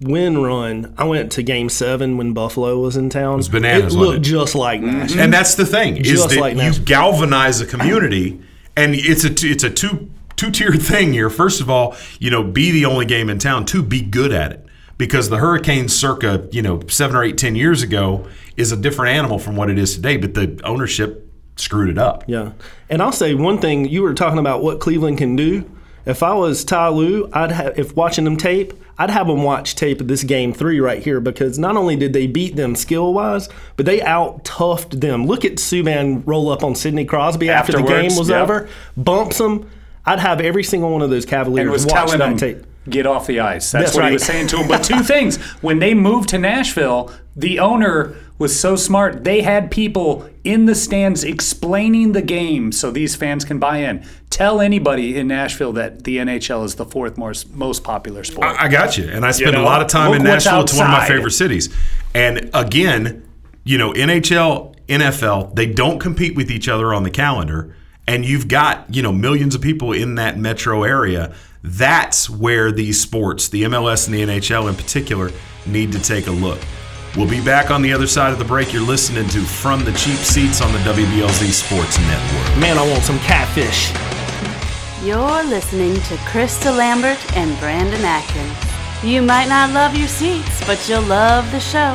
win run, I went to Game Seven when Buffalo was in town. It was bananas, It looked it? just like mm-hmm. Nashville. And that's the thing is that like you galvanize a community, and it's a it's a two two tiered thing here. First of all, you know, be the only game in town. Two, be good at it because the Hurricanes, circa you know seven or eight, ten years ago, is a different animal from what it is today. But the ownership screwed it up. Yeah. And I'll say one thing you were talking about what Cleveland can do. If I was Ty Lue, I'd have if watching them tape, I'd have them watch tape of this game three right here because not only did they beat them skill wise, but they out toughed them. Look at Subban roll up on Sidney Crosby after the game was yep. over, bumps him. I'd have every single one of those Cavaliers watch that them tape. get off the ice. That's, That's what right. he was saying to him. But two things: when they moved to Nashville, the owner was so smart. They had people in the stands explaining the game so these fans can buy in. Tell anybody in Nashville that the NHL is the fourth most most popular sport. I, I got you. And I spend know, a lot of time in Nashville. It's one of my favorite cities. And again, you know, NHL, NFL, they don't compete with each other on the calendar. And you've got, you know, millions of people in that metro area. That's where these sports, the MLS and the NHL in particular, need to take a look. We'll be back on the other side of the break. You're listening to From the Cheap Seats on the WBLZ Sports Network. Man, I want some catfish. You're listening to Chris DeLambert and Brandon Atkins. You might not love your seats, but you'll love the show.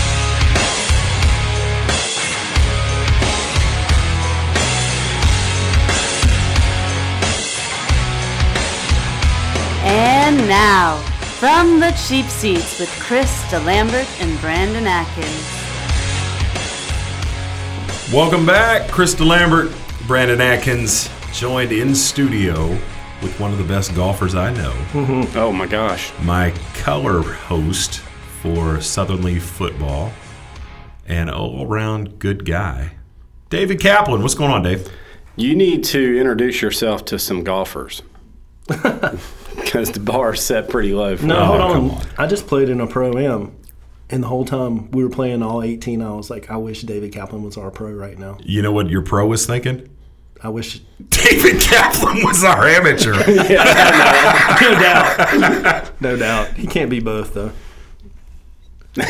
now, from the cheap seats with Chris DeLambert and Brandon Atkins. Welcome back, Chris DeLambert, Brandon Atkins, joined in studio with one of the best golfers I know. Oh my gosh. My color host for Southern Lee football, and all around good guy, David Kaplan. What's going on, Dave? You need to introduce yourself to some golfers. Because the bar is set pretty low for No, you. hold on. I just played in a pro am, and the whole time we were playing all 18, I was like, I wish David Kaplan was our pro right now. You know what your pro was thinking? I wish David Kaplan was our amateur. no doubt, no doubt. He can't be both though.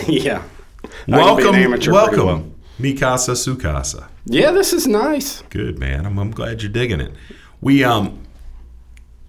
yeah. I can be an welcome, amateur well. welcome, Mikasa Sukasa. Yeah, this is nice. Good man. I'm, I'm glad you're digging it. We um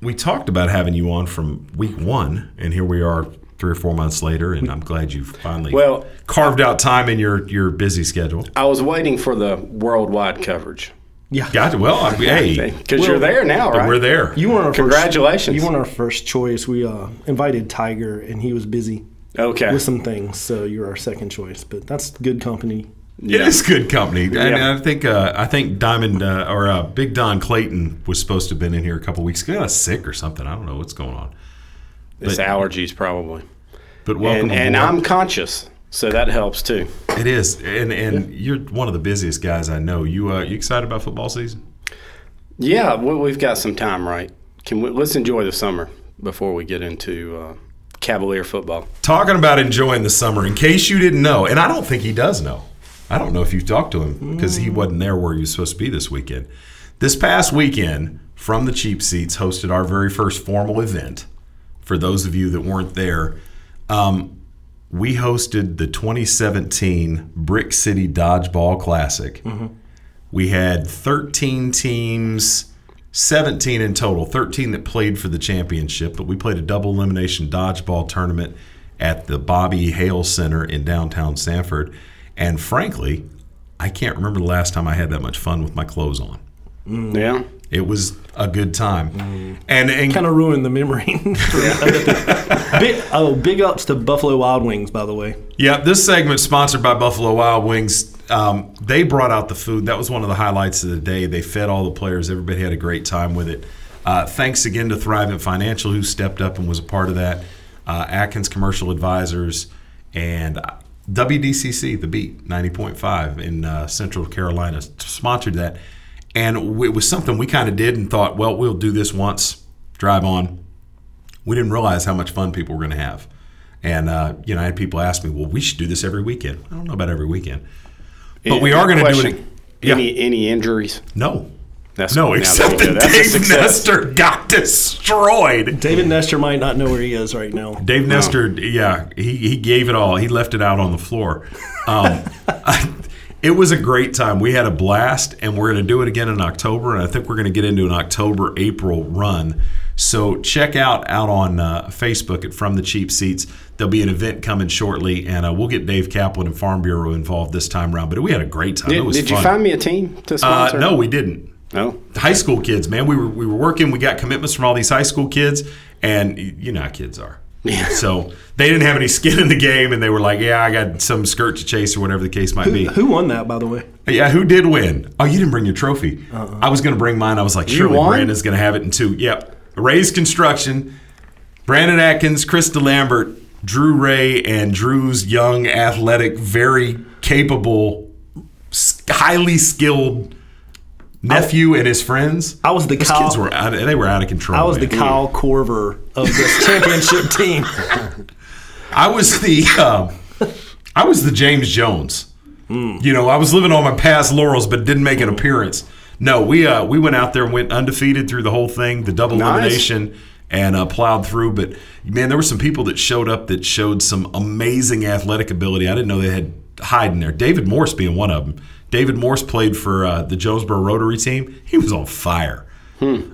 we talked about having you on from week one, and here we are three or four months later, and I'm glad you finally Well- carved out time in your your busy schedule. I was waiting for the worldwide coverage. Yeah, Gotcha. Well, I, hey, Because you're there now, right? we're there. You weren't our Congratulations. First, you weren't our first choice. We uh, invited Tiger, and he was busy Okay. with some things, so you're our second choice. But that's good company. It is good company, and Yeah. I think uh, I think Diamond uh, or uh, Big Don Clayton was supposed to have been in here a couple weeks ago. He got sick or something. I don't know what's going on. It's But- allergies, probably. But welcome and, and. I'm conscious, so that helps too. It is, and and you're one of the busiest guys I know. You uh, you excited about football season? Yeah, we- we've got some time, right? Can we, let's enjoy the summer before we get into uh, Cavalier football. Talking about enjoying the summer, in case you didn't know, and I don't think he does know. I don't know if you've talked to him because he wasn't there where he was supposed to be this weekend. This past weekend, from the cheap seats, hosted our very first formal event. For those of you that weren't there, um, we hosted the 2017 Brick City Dodgeball Classic. We had 13 teams, 17 in total, 13 that played for the championship, but we played a double elimination dodgeball tournament at the Bobby Hale Center in downtown Sanford. And frankly, I can't remember the last time I had that much fun with my clothes on. Yeah. It was a good time. And, and Kind of ruined the memory. big, oh, big ups to Buffalo Wild Wings, by the way. Yeah, this segment sponsored by Buffalo Wild Wings. Um, they brought out the food. That was one of the highlights of the day. They fed all the players. Everybody had a great time with it. Uh, thanks again to Thrivent Financial, who stepped up and was a part of that. Uh, Atkins Commercial Advisors and WDCC, the Beat 90.5 in uh, Central Carolina, sponsored that. And it was something we kind of did and thought, well, we'll do this once, drive on. We didn't realize how much fun people were going to have. And, uh, you know, I had people ask me, well, we should do this every weekend. I don't know about every weekend. But we are going to do it. Any any injuries? No. That's No, except there you that go. That's a Dave success. Nestor got destroyed. David Nestor might not know where he is right now. Dave Nestor, yeah, he, he gave it all. He left it out on the floor. Um, I, it was a great time. We had a blast, and we're going to do it again in October. And I think we're going to get into an October April run. So check out out on uh, Facebook at From the Cheap Seats. There'll be an event coming shortly, and uh, we'll get Dave Kaplan and Farm Bureau involved this time around. But we had a great time. it Did, was did you find me a team to Uh, sponsor? no, we didn't. No. High school kids, man. We were we were working. We got commitments from all these high school kids, and you know how kids are. Yeah. So they didn't have any skin in the game, and they were like, "Yeah, I got some skirt to chase or whatever the case might Who, be." who won that, by the way? Yeah, who did win? Oh, you didn't bring your trophy. Uh-uh. I was going to bring mine. I was like, You surely won? Brandon's going to have it in two. Yep. Ray's Construction, Brandon Atkins, Chris DeLambert, Drew Ray, and Drew's young, athletic, very capable, highly skilled nephew and his friends. I was the Those Kyle- kids were out, they were out of control. I was the man. Kyle Korver of this championship team. I was the um, I was the James Jones. Hmm. You know, I was living on my past laurels, but didn't make an appearance. No, we uh, we went out there and went undefeated through the whole thing, the double Nice. elimination, and uh, plowed through. But man, there were some people that showed up that showed some amazing athletic ability. I didn't know they had hide in there. David Morse being one of them. David Morse played for uh, the Jonesboro Rotary team. He was on fire.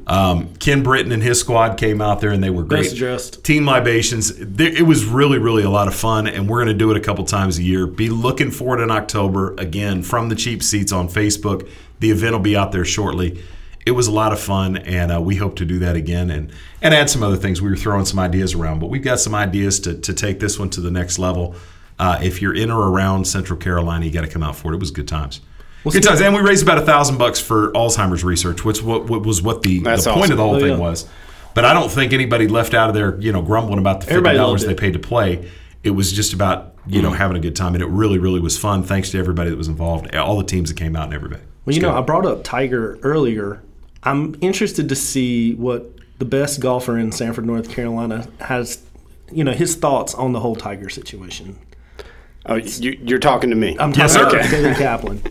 Um, Ken Britton and his squad came out there and they were great. Best dressed. Team libations. It was really, really a lot of fun, and we're going to do it a couple times a year. Be looking for it in October. Again, from the cheap seats on Facebook. The event will be out there shortly. It was a lot of fun, and uh, we hope to do that again and and add some other things. We were throwing some ideas around, but we've got some ideas to, to take this one to the next level. Uh, if you're in or around Central Carolina, you got to come out for it. It was good times. Good times, and we raised about a thousand bucks for Alzheimer's research, which what, what was what the, the That's point of the whole Oh, thing yeah. was. But I don't think anybody left out of there, you know, grumbling about the fifty dollars they paid to play. It was just about you know mm. having a good time, and it really, really was fun. Thanks to everybody that was involved, all the teams that came out, and everybody. Well, you know, I brought up Tiger earlier. I'm interested to see what the best golfer in Sanford, North Carolina, has. You know, his thoughts on the whole Tiger situation. Oh, you, you're talking to me. I'm Yes, talking sir. about David Kaplan.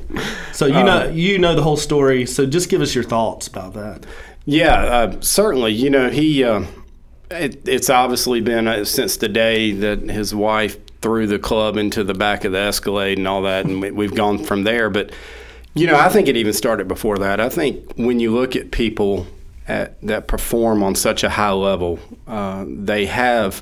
So you know, you know the whole story. So just give us your thoughts about that. Yeah, uh, certainly. You know, he. Uh, it, it's obviously been uh, since the day that his wife threw the club into the back of the Escalade and all that, and we, we've gone from there. But you know, I think it even started before that. I think when you look at people at, that perform on such a high level, uh, they have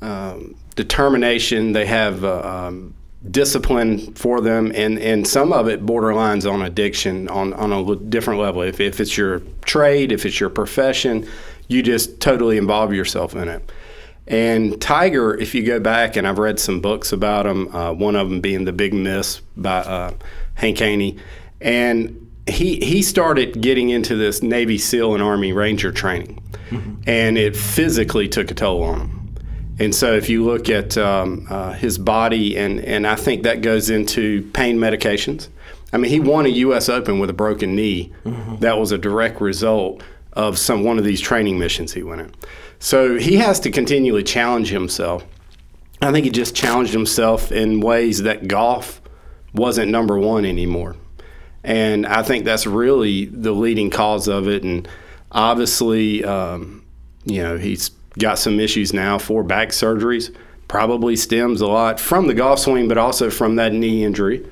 um, determination. They have uh, um, discipline for them, and, and some of it borderlines on addiction on, on a different level. If, if it's your trade, if it's your profession, you just totally involve yourself in it. And Tiger, if you go back, and I've read some books about him, uh, one of them being The Big Miss by uh, Hank Haney, and he he started getting into this Navy SEAL and Army Ranger training, and it physically took a toll on him. And so, if you look at um, uh, his body, and, and I think that goes into pain medications. I mean, he won a U.S. Open with a broken knee. That was a direct result of some one of these training missions he went in. So he has to continually challenge himself. I think he just challenged himself in ways that golf wasn't number one anymore. And I think that's really the leading cause of it. And obviously, um, you know, he's got some issues now for back surgeries. Probably stems a lot from the golf swing, but also from that knee injury.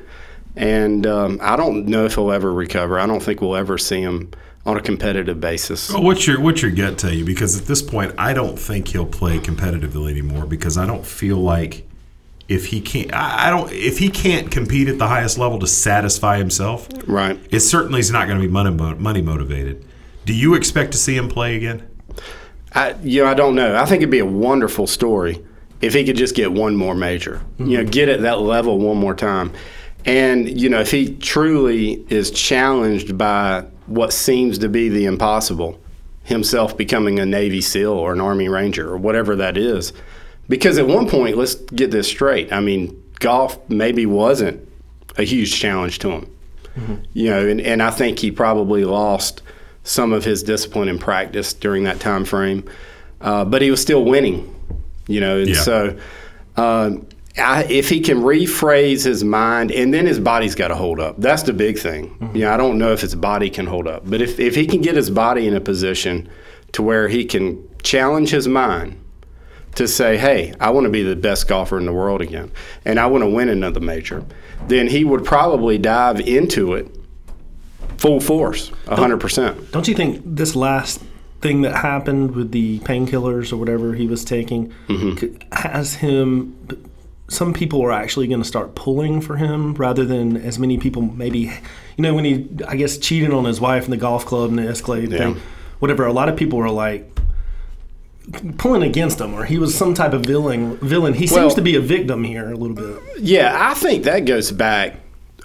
And um, I don't know if he'll ever recover. I don't think we'll ever see him on a competitive basis. Well, what's your what's your gut tell you? Because at this point, I don't think he'll play competitively anymore. Because I don't feel like if he can't, I I don't if he can't compete at the highest level to satisfy himself, Right. it certainly is not going to be money money motivated. Do you expect to see him play again? I, you know, I don't know. I think it'd be a wonderful story if he could just get one more major. You know, get at that level one more time. And you know, if he truly is challenged by what seems to be the impossible, himself becoming a Navy SEAL or an Army Ranger or whatever that is, because at one point, let's get this straight. I mean, golf maybe wasn't a huge challenge to him. Mm-hmm. You know, and, and I think he probably lost some of his discipline and practice during that time frame, uh, but he was still winning. You know, and Yeah. so um, I, if he can rephrase his mind, and then his body's got to hold up. That's the big thing. You know, I don't know if his body can hold up, but if if he can get his body in a position to where he can challenge his mind to say, hey, I want to be the best golfer in the world again, and I want to win another major, then he would probably dive into it full force, 100%. Don't you think this last thing that happened with the painkillers or whatever he was taking mm-hmm. c- has him? Some people are actually going to start pulling for him rather than as many people maybe. You know, when he, I guess, cheated on his wife in the golf club and the Escalade Yeah. thing, whatever. A lot of people were like pulling against him, or he was some type of villain. Villain. He Well- seems to be a victim here a little bit. Yeah, I think that goes back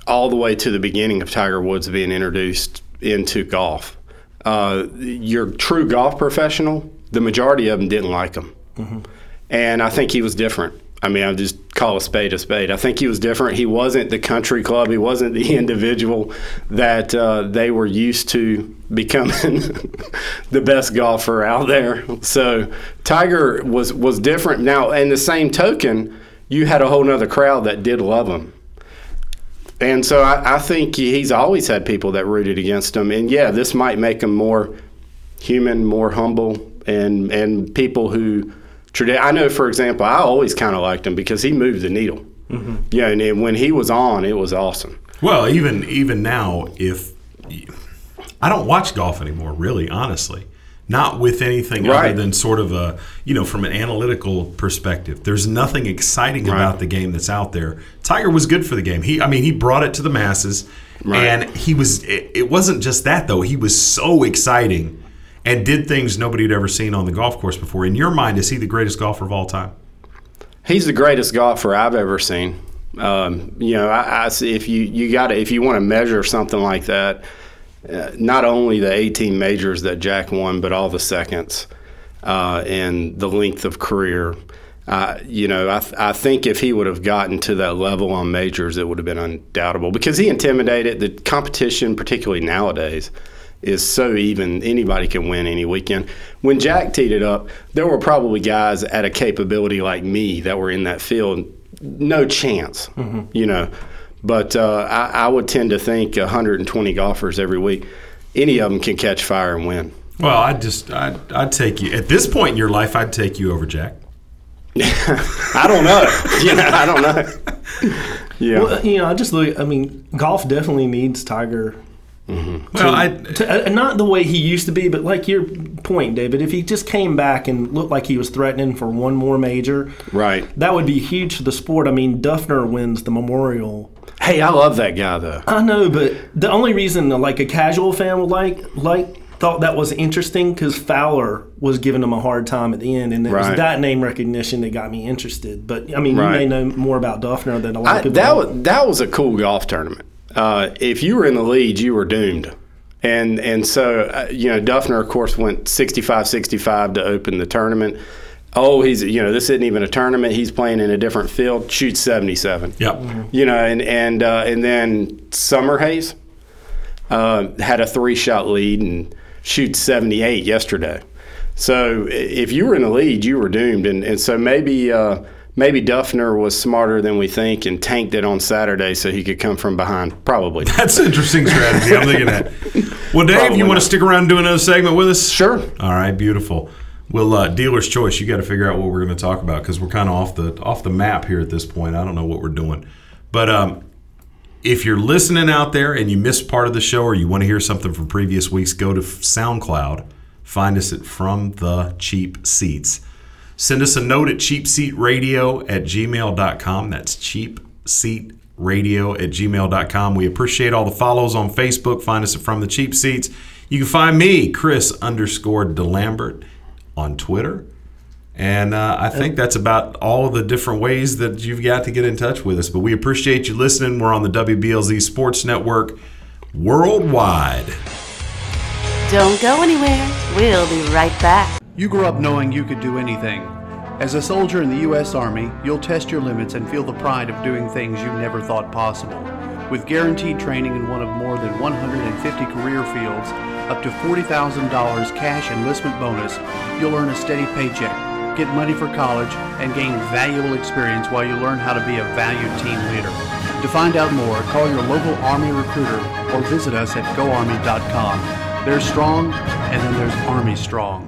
all the way to the beginning of Tiger Woods being introduced into golf. Uh, your true golf professional, the majority of them didn't like him. And I think he was different. I mean, I just call a spade a spade. I think he was different. He wasn't the country club. He wasn't the individual that uh, they were used to becoming the best golfer out there. So Tiger was was different. Now, in the same token, you had a whole nother crowd that did love him. And so I, I think he's always had people that rooted against him. And yeah, this might make him more human, more humble, and and people who. I know, for example, I always kind of liked him because he moved the needle. Mm-hmm. Yeah, and, and when he was on, it was awesome. Well, even even now, if I don't watch golf anymore, really, honestly, not with anything Right. other than sort of a you know from an analytical perspective. There's nothing exciting about the game that's out there. Tiger was good for the game. He, I mean, he brought it to the masses, Right. and he was. It, it wasn't just that though. He was so exciting and did things nobody had ever seen on the golf course before. In your mind, is he the greatest golfer of all time? He's the greatest golfer I've ever seen. Um, you know, I, I see if you you got if you want to measure something like that, uh, not only the 18 majors that Jack won, but all the seconds uh, and the length of career. Uh, you know, I, th- I think if he would have gotten to that level on majors, it would have been undoubtable because he intimidated the competition, particularly nowadays, is so even. Anybody can win any weekend. When Jack teed it up, there were probably guys at a capability like me that were in that field. No chance, you know. But uh, I, I would tend to think 120 golfers every week, any of them can catch fire and win. Well, I just I'd, I'd take you at this point in your life. I'd take you over Jack. I don't know. you know, I don't know. Yeah. Well, you know, I just look. I mean, golf definitely needs Tiger. Well, to, I- to, uh, not the way he used to be, but like your point, David. If he just came back and looked like he was threatening for one more major, right? That would be huge for the sport. I mean, Dufner wins the Memorial. Hey, I love that guy though. I know, but the only reason like a casual fan would like like thought that was interesting because Fowler was giving him a hard time at the end, and it was that name recognition that got me interested. But I mean, Right. you may know more about Dufner than a lot I, of people. that was that was a cool golf tournament. Uh, if you were in the lead, you were doomed. And and so uh, you know Dufner, of course, went 65-65 to open the tournament. Oh, he's you know this isn't even a tournament. He's playing in a different field. Shoots seventy seven. Yep. You know, and and uh, and then Summerhays uh, had a three shot lead and shoots seventy eight yesterday. So if you were in the lead, you were doomed. And and so maybe. Uh, Maybe Dufner was smarter than we think and tanked it on Saturday so he could come from behind. Probably. That's an interesting strategy. I'm thinking that. Well, Dave, Probably you want not. to stick around and do another segment with us? Sure. All right, beautiful. Well, uh, dealer's choice. You got to figure out what we're going to talk about because we're kind of off the off the map here at this point. I don't know what we're doing, but um, if you're listening out there and you missed part of the show or you want to hear something from previous weeks, go to SoundCloud. Find us at From the Cheap Seats. Send us a note at cheapseatradio at gmail.com. That's cheapseatradio at gmail.com. We appreciate all the follows on Facebook. Find us at From the Cheap Seats. You can find me, Chris underscore DeLambert, on Twitter. And uh, I think that's about all of the different ways that you've got to get in touch with us. But we appreciate you listening. We're on the WBLZ Sports Network worldwide. Don't go anywhere. We'll be right back. You grew up knowing you could do anything. As a soldier in the U.S. Army, you'll test your limits and feel the pride of doing things you never thought possible. With guaranteed training in one of more than 150 career fields, up to $40,000 cash enlistment bonus, you'll earn a steady paycheck, get money for college, and gain valuable experience while you learn how to be a valued team leader. To find out more, call your local Army recruiter or visit us at goarmy.com. There's strong, and then there's Army Strong.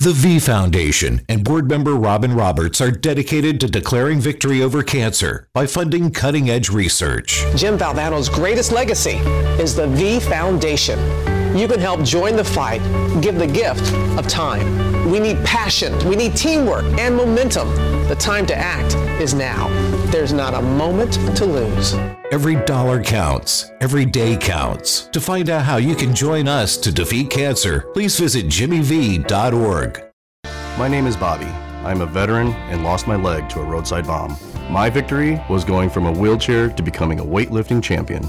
The V Foundation and board member Robin Roberts are dedicated to declaring victory over cancer by funding cutting edge research. Jim Valvano's greatest legacy is the V Foundation. You can help join the fight, give the gift of time. We need passion, we need teamwork and momentum. The time to act is now. There's not a moment to lose. Every dollar counts. Every day counts. To find out how you can join us to defeat cancer, please visit jimmyv.org. My name is Bobby. I'm a veteran and lost my leg to a roadside bomb. My victory was going from a wheelchair to becoming a weightlifting champion.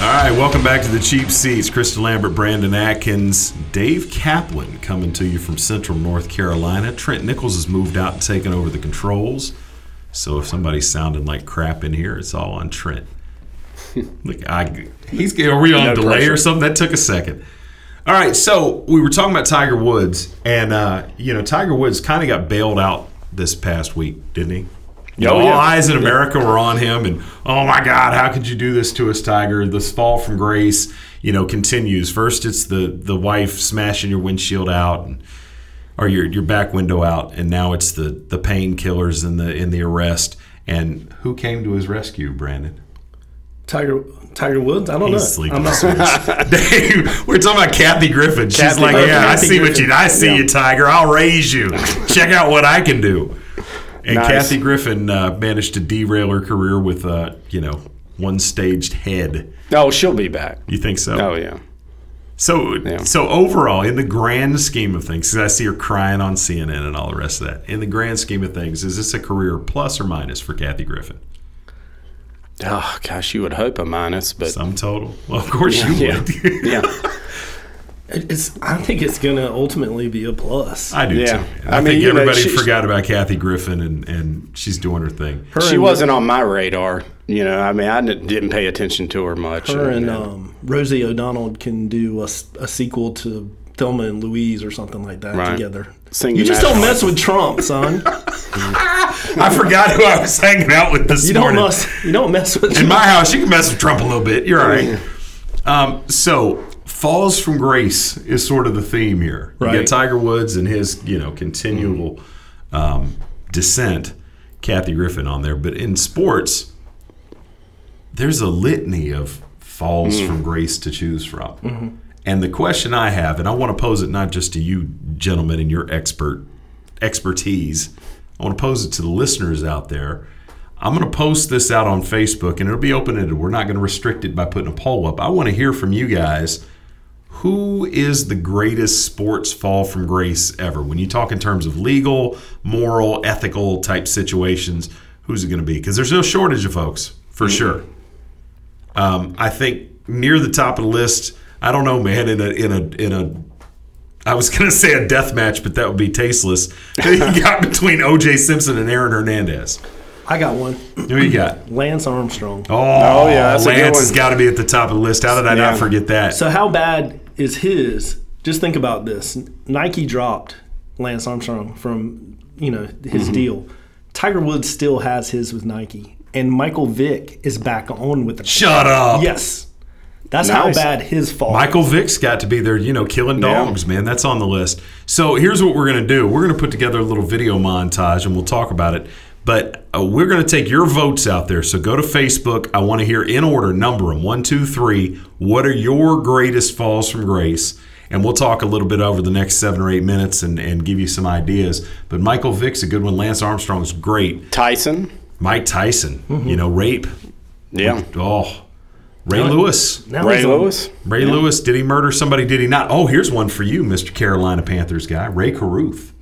All right, welcome back to the Cheap Seats. Chris DeLambert, Brandon Atkins, Dave Kaplan coming to you from Central North Carolina. Trent Nichols has moved out and taken over the controls. So if somebody's sounding like crap in here, it's all on Trent. Look, I he's are we on No delay pressure. or something? That took a second. All right, so we were talking about Tiger Woods, and uh, you know Tiger Woods kind of got bailed out this past week, didn't he? You know, Oh, all yeah. eyes in America were on him, and oh my God, how could you do this to us, Tiger? This fall from grace, you know, continues. First, it's the the wife smashing your windshield out, and, or your your back window out, and now it's the the painkillers and the in the arrest. And who came to his rescue, Brandon? Tiger Tiger Woods. I don't He's know. sleeping. I'm not Dave, we're talking about Kathy Griffin. She's Kathy like, Griffin. yeah, I Kathy see what you, I see Yeah. you, Tiger. I'll raise you. Check out what I can do. And Nice. Kathy Griffin uh, managed to derail her career with, uh, you know, one staged head. Oh, she'll be back. You think so? Oh yeah. So, so overall, in the grand scheme of things, 'cause I see her crying on CNN and all the rest of that. In the grand scheme of things, is this a career plus or minus for Kathy Griffin? Oh gosh, you would hope a minus, but some total. Well, of course you yeah. would. yeah. It's. I think it's going to ultimately be a plus. I do Yeah. too. I, I mean, think you know, everybody she- forgot about Kathy Griffin, and, and she's doing her thing. Her she and- wasn't on my radar. You know, I mean, I didn't didn't pay attention to her much. Her and um, Rosie O'Donnell can do a sequel to Thelma and Louise or something like that Right. together. Sing you just don't national mess with Trump, son. I forgot who I was hanging out with this you don't morning. mess. You don't mess with In Trump. my house, you can mess with Trump a little bit. You're all right. Um, so, falls from grace is sort of the theme here. You Right. got Tiger Woods and his, you know, continual um, descent. Kathy Griffin on there, but in sports, there's a litany of falls from grace to choose from. And the question I have, and I want to pose it not just to you gentlemen and your expert expertise, I want to pose it to the listeners out there. I'm going to post this out on Facebook, and it'll be open ended. We're not going to restrict it by putting a poll up. I want to hear from you guys. Who is the greatest sports fall from grace ever? When you talk in terms of legal, moral, ethical type situations, who's it going to be? Because there's no shortage of folks, for sure. Um, I think near the top of the list. I don't know, man. In a in a in a, I was gonna say a death match, but that would be tasteless. you got between O.J. Simpson and Aaron Hernandez. I got one. Who you got? Lance Armstrong. Oh, yeah, that's a good Lance one. has got to be at the top of the list. How did I Yeah. not forget that? So how bad is his? Just think about this. Nike dropped Lance Armstrong from you know his Mm-hmm. deal. Tiger Woods still has his with Nike, and Michael Vick is back on with the. Shut up. Yes, that's Nice. how bad his fault. Michael Vick's got to be there, you know, killing Yeah. dogs, man. That's on the list. So here's what we're going to do we're going to put together a little video montage and we'll talk about it. But uh, we're going to take your votes out there. So go to Facebook. I want to hear in order, number them one, two, three. What are your greatest falls from grace? And we'll talk a little bit over the next seven or eight minutes and, and give you some ideas. But Michael Vick's a good one. Lance Armstrong's great. Tyson. Mike Tyson, you know, rape. Yeah. Oh, Ray Lewis. Now Ray Lewis. Ray Lewis, did he murder somebody? Did he not? Oh, here's one for you, Mr. Carolina Panthers guy, Rae Carruth.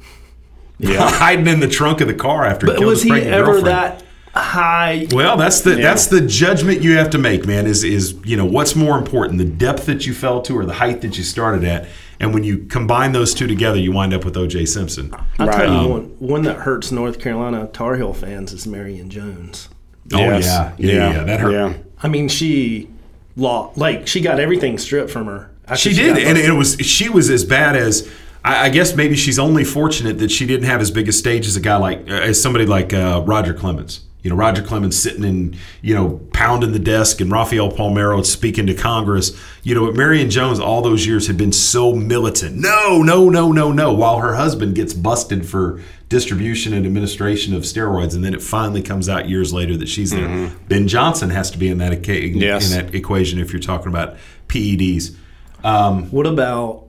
Yeah. hiding in the trunk of the car after he But killed was his he ever girlfriend. that high? Well, that's the Yeah. that's the judgment you have to make, man. Is is you know what's more important, the depth that you fell to or the height that you started at? And when you combine those two together, you wind up with O.J. Simpson. I'll tell Um, you one, one that hurts North Carolina Tar Heel fans is Marion Jones. Oh yeah, yeah, yeah, yeah, that hurt. I mean, she lost, like she got everything stripped from her. after She did, and it was she was as bad as I, I guess maybe she's only fortunate that she didn't have as big a stage as a guy like uh, as somebody like uh, Roger Clemens. You know, Roger Clemens sitting and you know pounding the desk, and Rafael Palmeiro speaking to Congress. You know, but Marion Jones all those years had been so militant. No, no, no, no, no. While her husband gets busted for distribution and administration of steroids, and then it finally comes out years later that she's there. Ben Johnson has to be in that equa- Yes. in that equation if you're talking about PEDs. Um, what about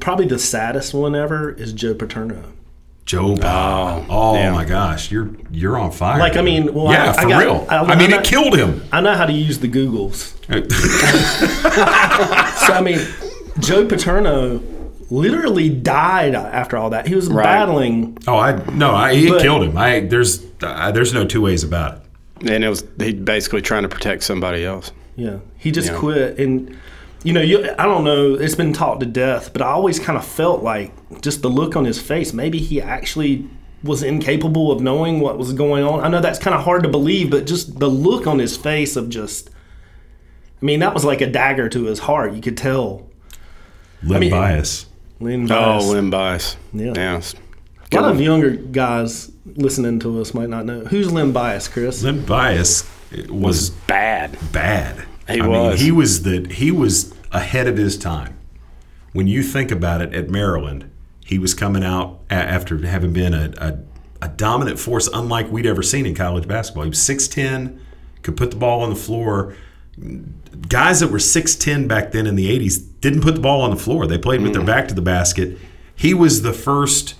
probably the saddest one ever is Joe Paterno. Joe Bob. Oh, yeah. my gosh, you're you're on fire. Like I mean, well, yeah, I, for I got, real. I, mean, know- it killed him. I know how to use the Googles. so I mean, Joe Paterno literally died after all that. He was battling. Oh, I no, I it But- killed him. I there's uh, there's no two ways about it. And it was he basically trying to protect somebody else. Yeah, he just Yeah. quit, and you know, you, I don't know. It's been taught to death, but I always kind of felt like just the look on his face. Maybe he actually was incapable of knowing what was going on. I know that's kind of hard to believe, but just the look on his face of just. I mean, that was like a dagger to his heart. You could tell. Len mean- Bias. Len oh, Bias. Oh, Len Bias. Yeah. Yeah. A lot of younger guys listening to us might not know who's Len Bias, Chris. Len Bias was, bad. Bad. He I was. Mean, he was the he was ahead of his time. When you think about it, at Maryland, he was coming out a- after having been a, a, a dominant force, unlike we'd ever seen in college basketball. He was six ten, could put the ball on the floor. Guys that were six ten back then in the '80s didn't put the ball on the floor. They played with their back to the basket. He was the first.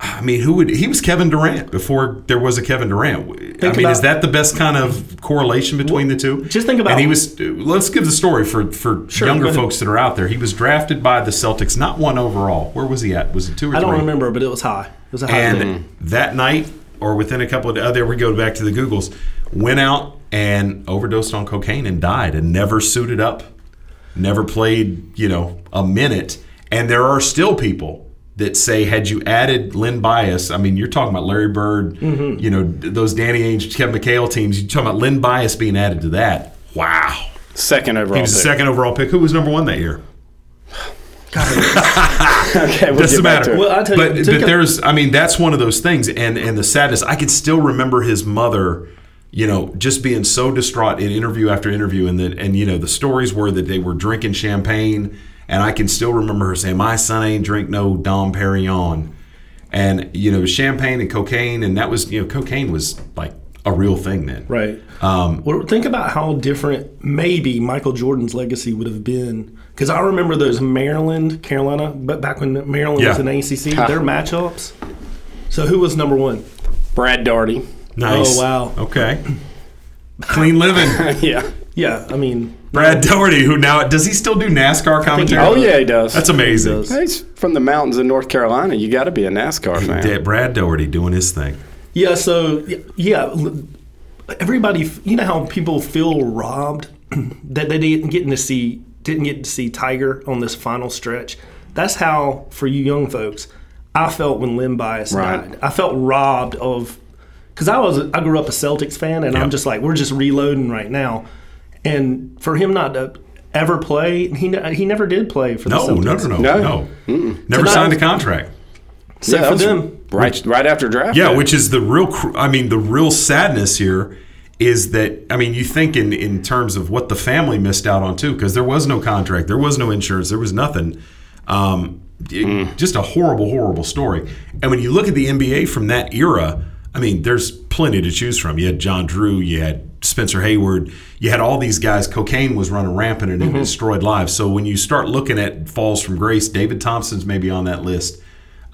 I mean, who would he was Kevin Durant before there was a Kevin Durant. I mean, about- is that the best kind of correlation between the two? Just think about- And he was. Let's give the story for for Sure, younger folks that are out there. He was drafted by the Celtics, not one overall. Where was he at? Was it two or I don't remember, but it was high. It was a high. And pick. that night, or within a couple of oh, there we go back to the Googles, went out and overdosed on cocaine and died, and never suited up, never played, you know, a minute. And there are still people that say, had you added Len Bias, I mean, you're talking about Larry Bird, Mhm. you know, those Danny Ainge, Kevin McHale teams. You're talking about Len Bias being added to that. Wow. Second overall. He was the pick. second overall pick. Who was number one that year? God. Okay, we'll doesn't matter. Well, I'll tell you, but to but co- there's, I mean, that's one of those things, and and the sadness. I can still remember his mother, you know, just being so distraught in interview after interview, and that and you know the stories were that they were drinking champagne, and I can still remember her saying, "My son ain't drink no Dom Perignon," and you know, champagne and cocaine, and that was you know, cocaine was like a real thing then. Right. Um, Well, think about how different maybe Michael Jordan's legacy would have been. Because I remember those Maryland, Carolina, but back when Maryland was Yeah. in ACC, Ha. their matchups. So who was number one? Brad Daugherty. Nice. Oh wow. Okay. Clean living. yeah. Yeah. I mean, Brad Daugherty, who now does he still do NASCAR commentary? Oh yeah, he does. That's amazing. He's from the mountains in North Carolina. You got to be a NASCAR fan. Da- Brad Daugherty doing his thing. Yeah, so yeah, everybody, you know how people feel robbed that they didn't get to see didn't get to see Tiger on this final stretch. That's how for you young folks, I felt when Len Bias Right. died. I felt robbed of because I was I grew up a Celtics fan, and I'm just like we're just reloading right now, and for him not to ever play, he he never did play for the No, no, Celtics. no, no, no. Never Tonight- signed a contract. So Yeah, for them, right right after draft. Yeah, day. which is the real. I mean, the real sadness here is that I mean, you think in in terms of what the family missed out on too, because there was no contract, there was no insurance, there was nothing. Um, it- Just a horrible, horrible story. And when you look at the NBA from that era, I mean, there's plenty to choose from. You had John Drew, you had Spencer Haywood, you had all these guys. Cocaine was running rampant and it Mhm. destroyed lives. So when you start looking at falls from grace, David Thompson's maybe on that list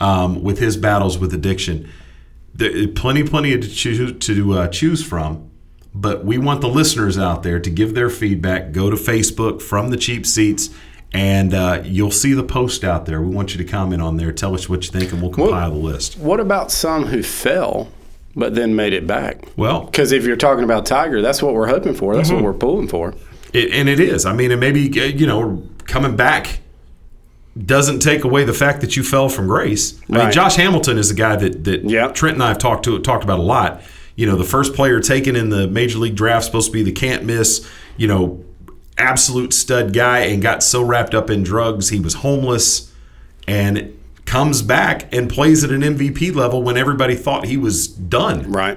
um, with his battles with addiction. There, plenty, plenty to choose to uh, choose from. But we want the listeners out there to give their feedback. Go to Facebook from the cheap seats, and uh, you'll see the post out there. We want you to comment on there. Tell us what you think, and we'll compile the list. What about some who fell but then made it back? Well, Because if you're talking about Tiger, that's what we're hoping for. That's Mhm. what we're pulling for. It, and it is. I mean, and maybe uh, you know, coming back doesn't take away the fact that you fell from grace. I mean, Josh Hamilton is a guy that that Trent and I have talked to talked about a lot. You know, the first player taken in the major league draft supposed to be the can't miss. You know, absolute stud guy, and got so wrapped up in drugs he was homeless, and comes back and plays at an MVP level when everybody thought he was done. Right.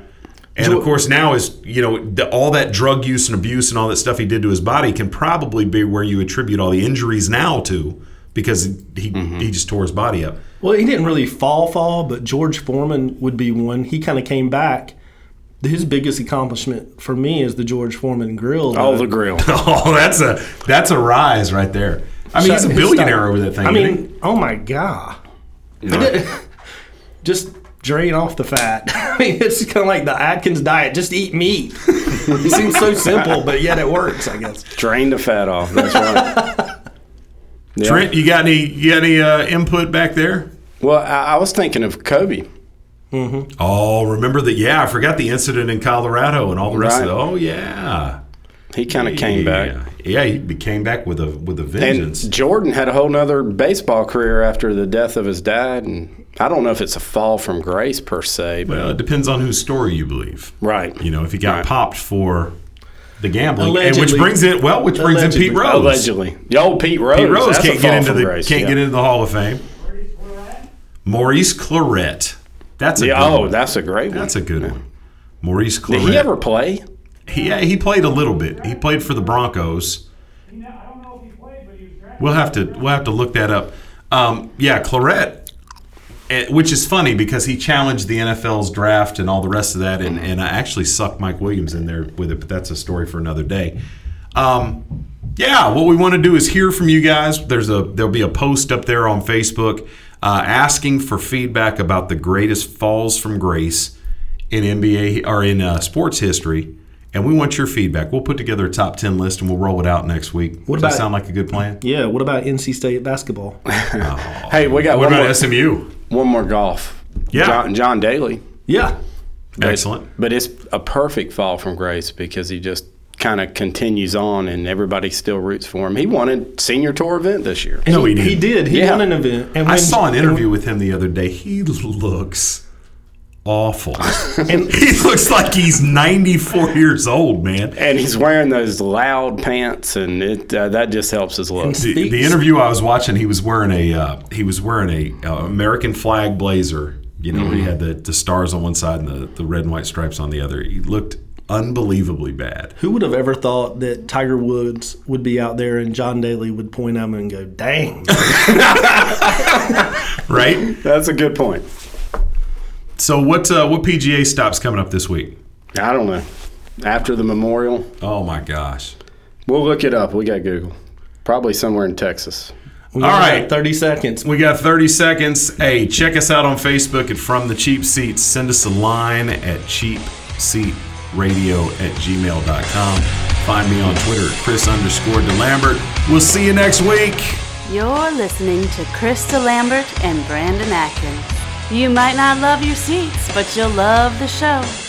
And of course, now is you know all that drug use and abuse and all that stuff he did to his body can probably be where you attribute all the injuries now to because he mm-hmm. he just tore his body up. Well, he didn't really fall, fall, but George Foreman would be one. He kind of came back. His biggest accomplishment for me is the George Foreman grill. Oh, the grill. Oh, that's a that's a rise right there. I mean, he's a billionaire style- over that thing. I isn't he? mean, oh my god! just drain off the fat. I mean, it's kind of like the Atkins diet. Just eat meat. it seems so simple, but yet it works. I guess. Drain the fat off. That's right. Yeah. Trent, you got any you got any uh, input back there? Well, I, I was thinking of Kobe. Mm-hmm. Oh, remember that? Yeah, I forgot the incident in Colorado and all the rest of Right. it. Oh, yeah. He kind of came back. Yeah, he came back with a with a vengeance. And Jordan had a whole nother baseball career after the death of his dad, and I don't know if it's a fall from grace per se, but well, it depends on whose story you believe. right. You know, if he got popped for the gambling, and which brings in well, which brings in Pete Rose. Allegedly, the old Pete Rose. Pete Rose can't get into the grace, can't yeah. get into the Hall of Fame. Maurice Clarett. That's a Yeah, good oh, one. that's a great one. That's a good one. Maurice Clarett. Did he ever play? Yeah, he played a little bit. He played for the Broncos. We'll have to we'll have to look that up. Um, yeah, Clarett, eh, which is funny because he challenged the NFL's draft and all the rest of that, and, and I actually sucked Mike Williams in there with it, but that's a story for another day. Um, yeah, what we want to do is hear from you guys. There's a there'll be a post up there on Facebook uh, asking for feedback about the greatest falls from grace in NBA or in uh, sports history. And we want your feedback. We'll put together a top 10 list and we'll roll it out next week. What Does that sound like a good plan? Yeah. What about NC State basketball? Hey, we got What one about more, SMU? One more golf. Yeah. John, John Daly. Yeah. But- Excellent. But it's a perfect fall from grace because he just kind of continues on and everybody still roots for him. He won a senior tour event this year. No, he He didn't. did. He Yeah. won an event. And I saw an and- interview with him the other day. He looks awful. and he looks like he's 94 years old, man. And he's wearing those loud pants, and it uh, that just helps his look. The, the interview I was watching, he was wearing a uh, he was wearing a uh, American flag blazer. You know, he Mhm. had the, the stars on one side and the, the red and white stripes on the other. He looked unbelievably bad. Who would have ever thought that Tiger Woods would be out there and John Daly would point at him and go, "Dang!" Right? That's a good point. So what uh, what PGA stops coming up this week? I don't know. After the memorial, Oh my gosh! we'll look it up. We got Google. Probably somewhere in Texas. We All thirty seconds. We got 30 seconds. Hey, check us out on Facebook at From the Cheap Seats. Send us a line at cheapseatradio at gmail.com. Find me on Twitter at Chris underscore DeLambert. We'll see you next week. You're listening to Chris DeLambert and Brandon Atkins. You might not love your seats, but you'll love the show.